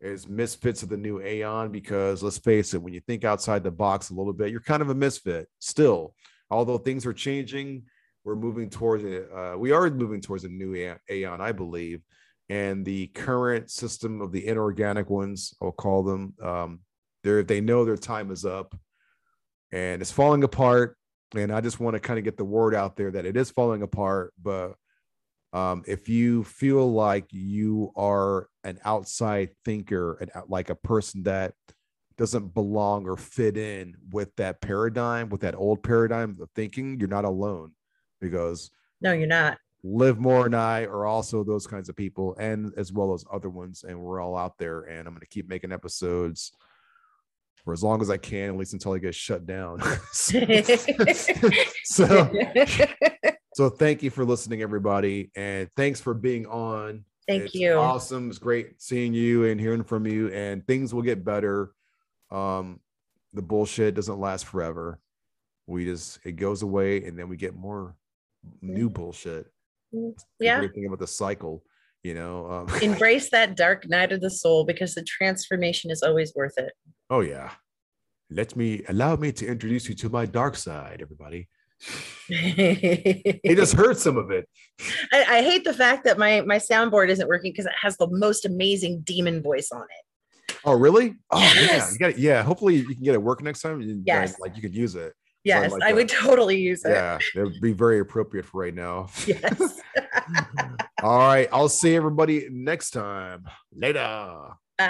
is Misfits of the New Aeon because let's face it, when you think outside the box a little bit, you're kind of a misfit still. Although things are changing, we're moving towards it. Uh, we are moving towards a new aeon, I believe, and the current system of the inorganic ones, I'll call them, um, they they know their time is up, and it's falling apart and I just want to kind of get the word out there that it is falling apart. But um, if you feel like you are an outside thinker and like a person that doesn't belong or fit in with that paradigm, with that old paradigm of thinking, you're not alone because No, you're not. Live More and I are also those kinds of people, and as well as other ones, and we're all out there. And I'm going to keep making episodes for as long as I can, at least until I get shut down. so, so thank you for listening, everybody, and thanks for being on. Thank It's you. Awesome. It's great seeing you and hearing from you, and things will get better. Um, the bullshit doesn't last forever. We just it goes away, and then we get more new bullshit. The Yeah. thing about the cycle, you know. Um, Embrace that dark night of the soul because the transformation is always worth it. Oh yeah. Let me allow me to introduce you to my dark side, everybody. He just heard some of it. I hate the fact that my my soundboard isn't working because it has the most amazing demon voice on it. Oh, really? Oh, yeah. You got. Yeah. Hopefully, you can get it working next time. Yes. Like, like you could use it. Yes, like I would uh, totally use it. Yeah. It would be very appropriate for right now. Yes. All right. I'll see everybody next time. Later. Bye.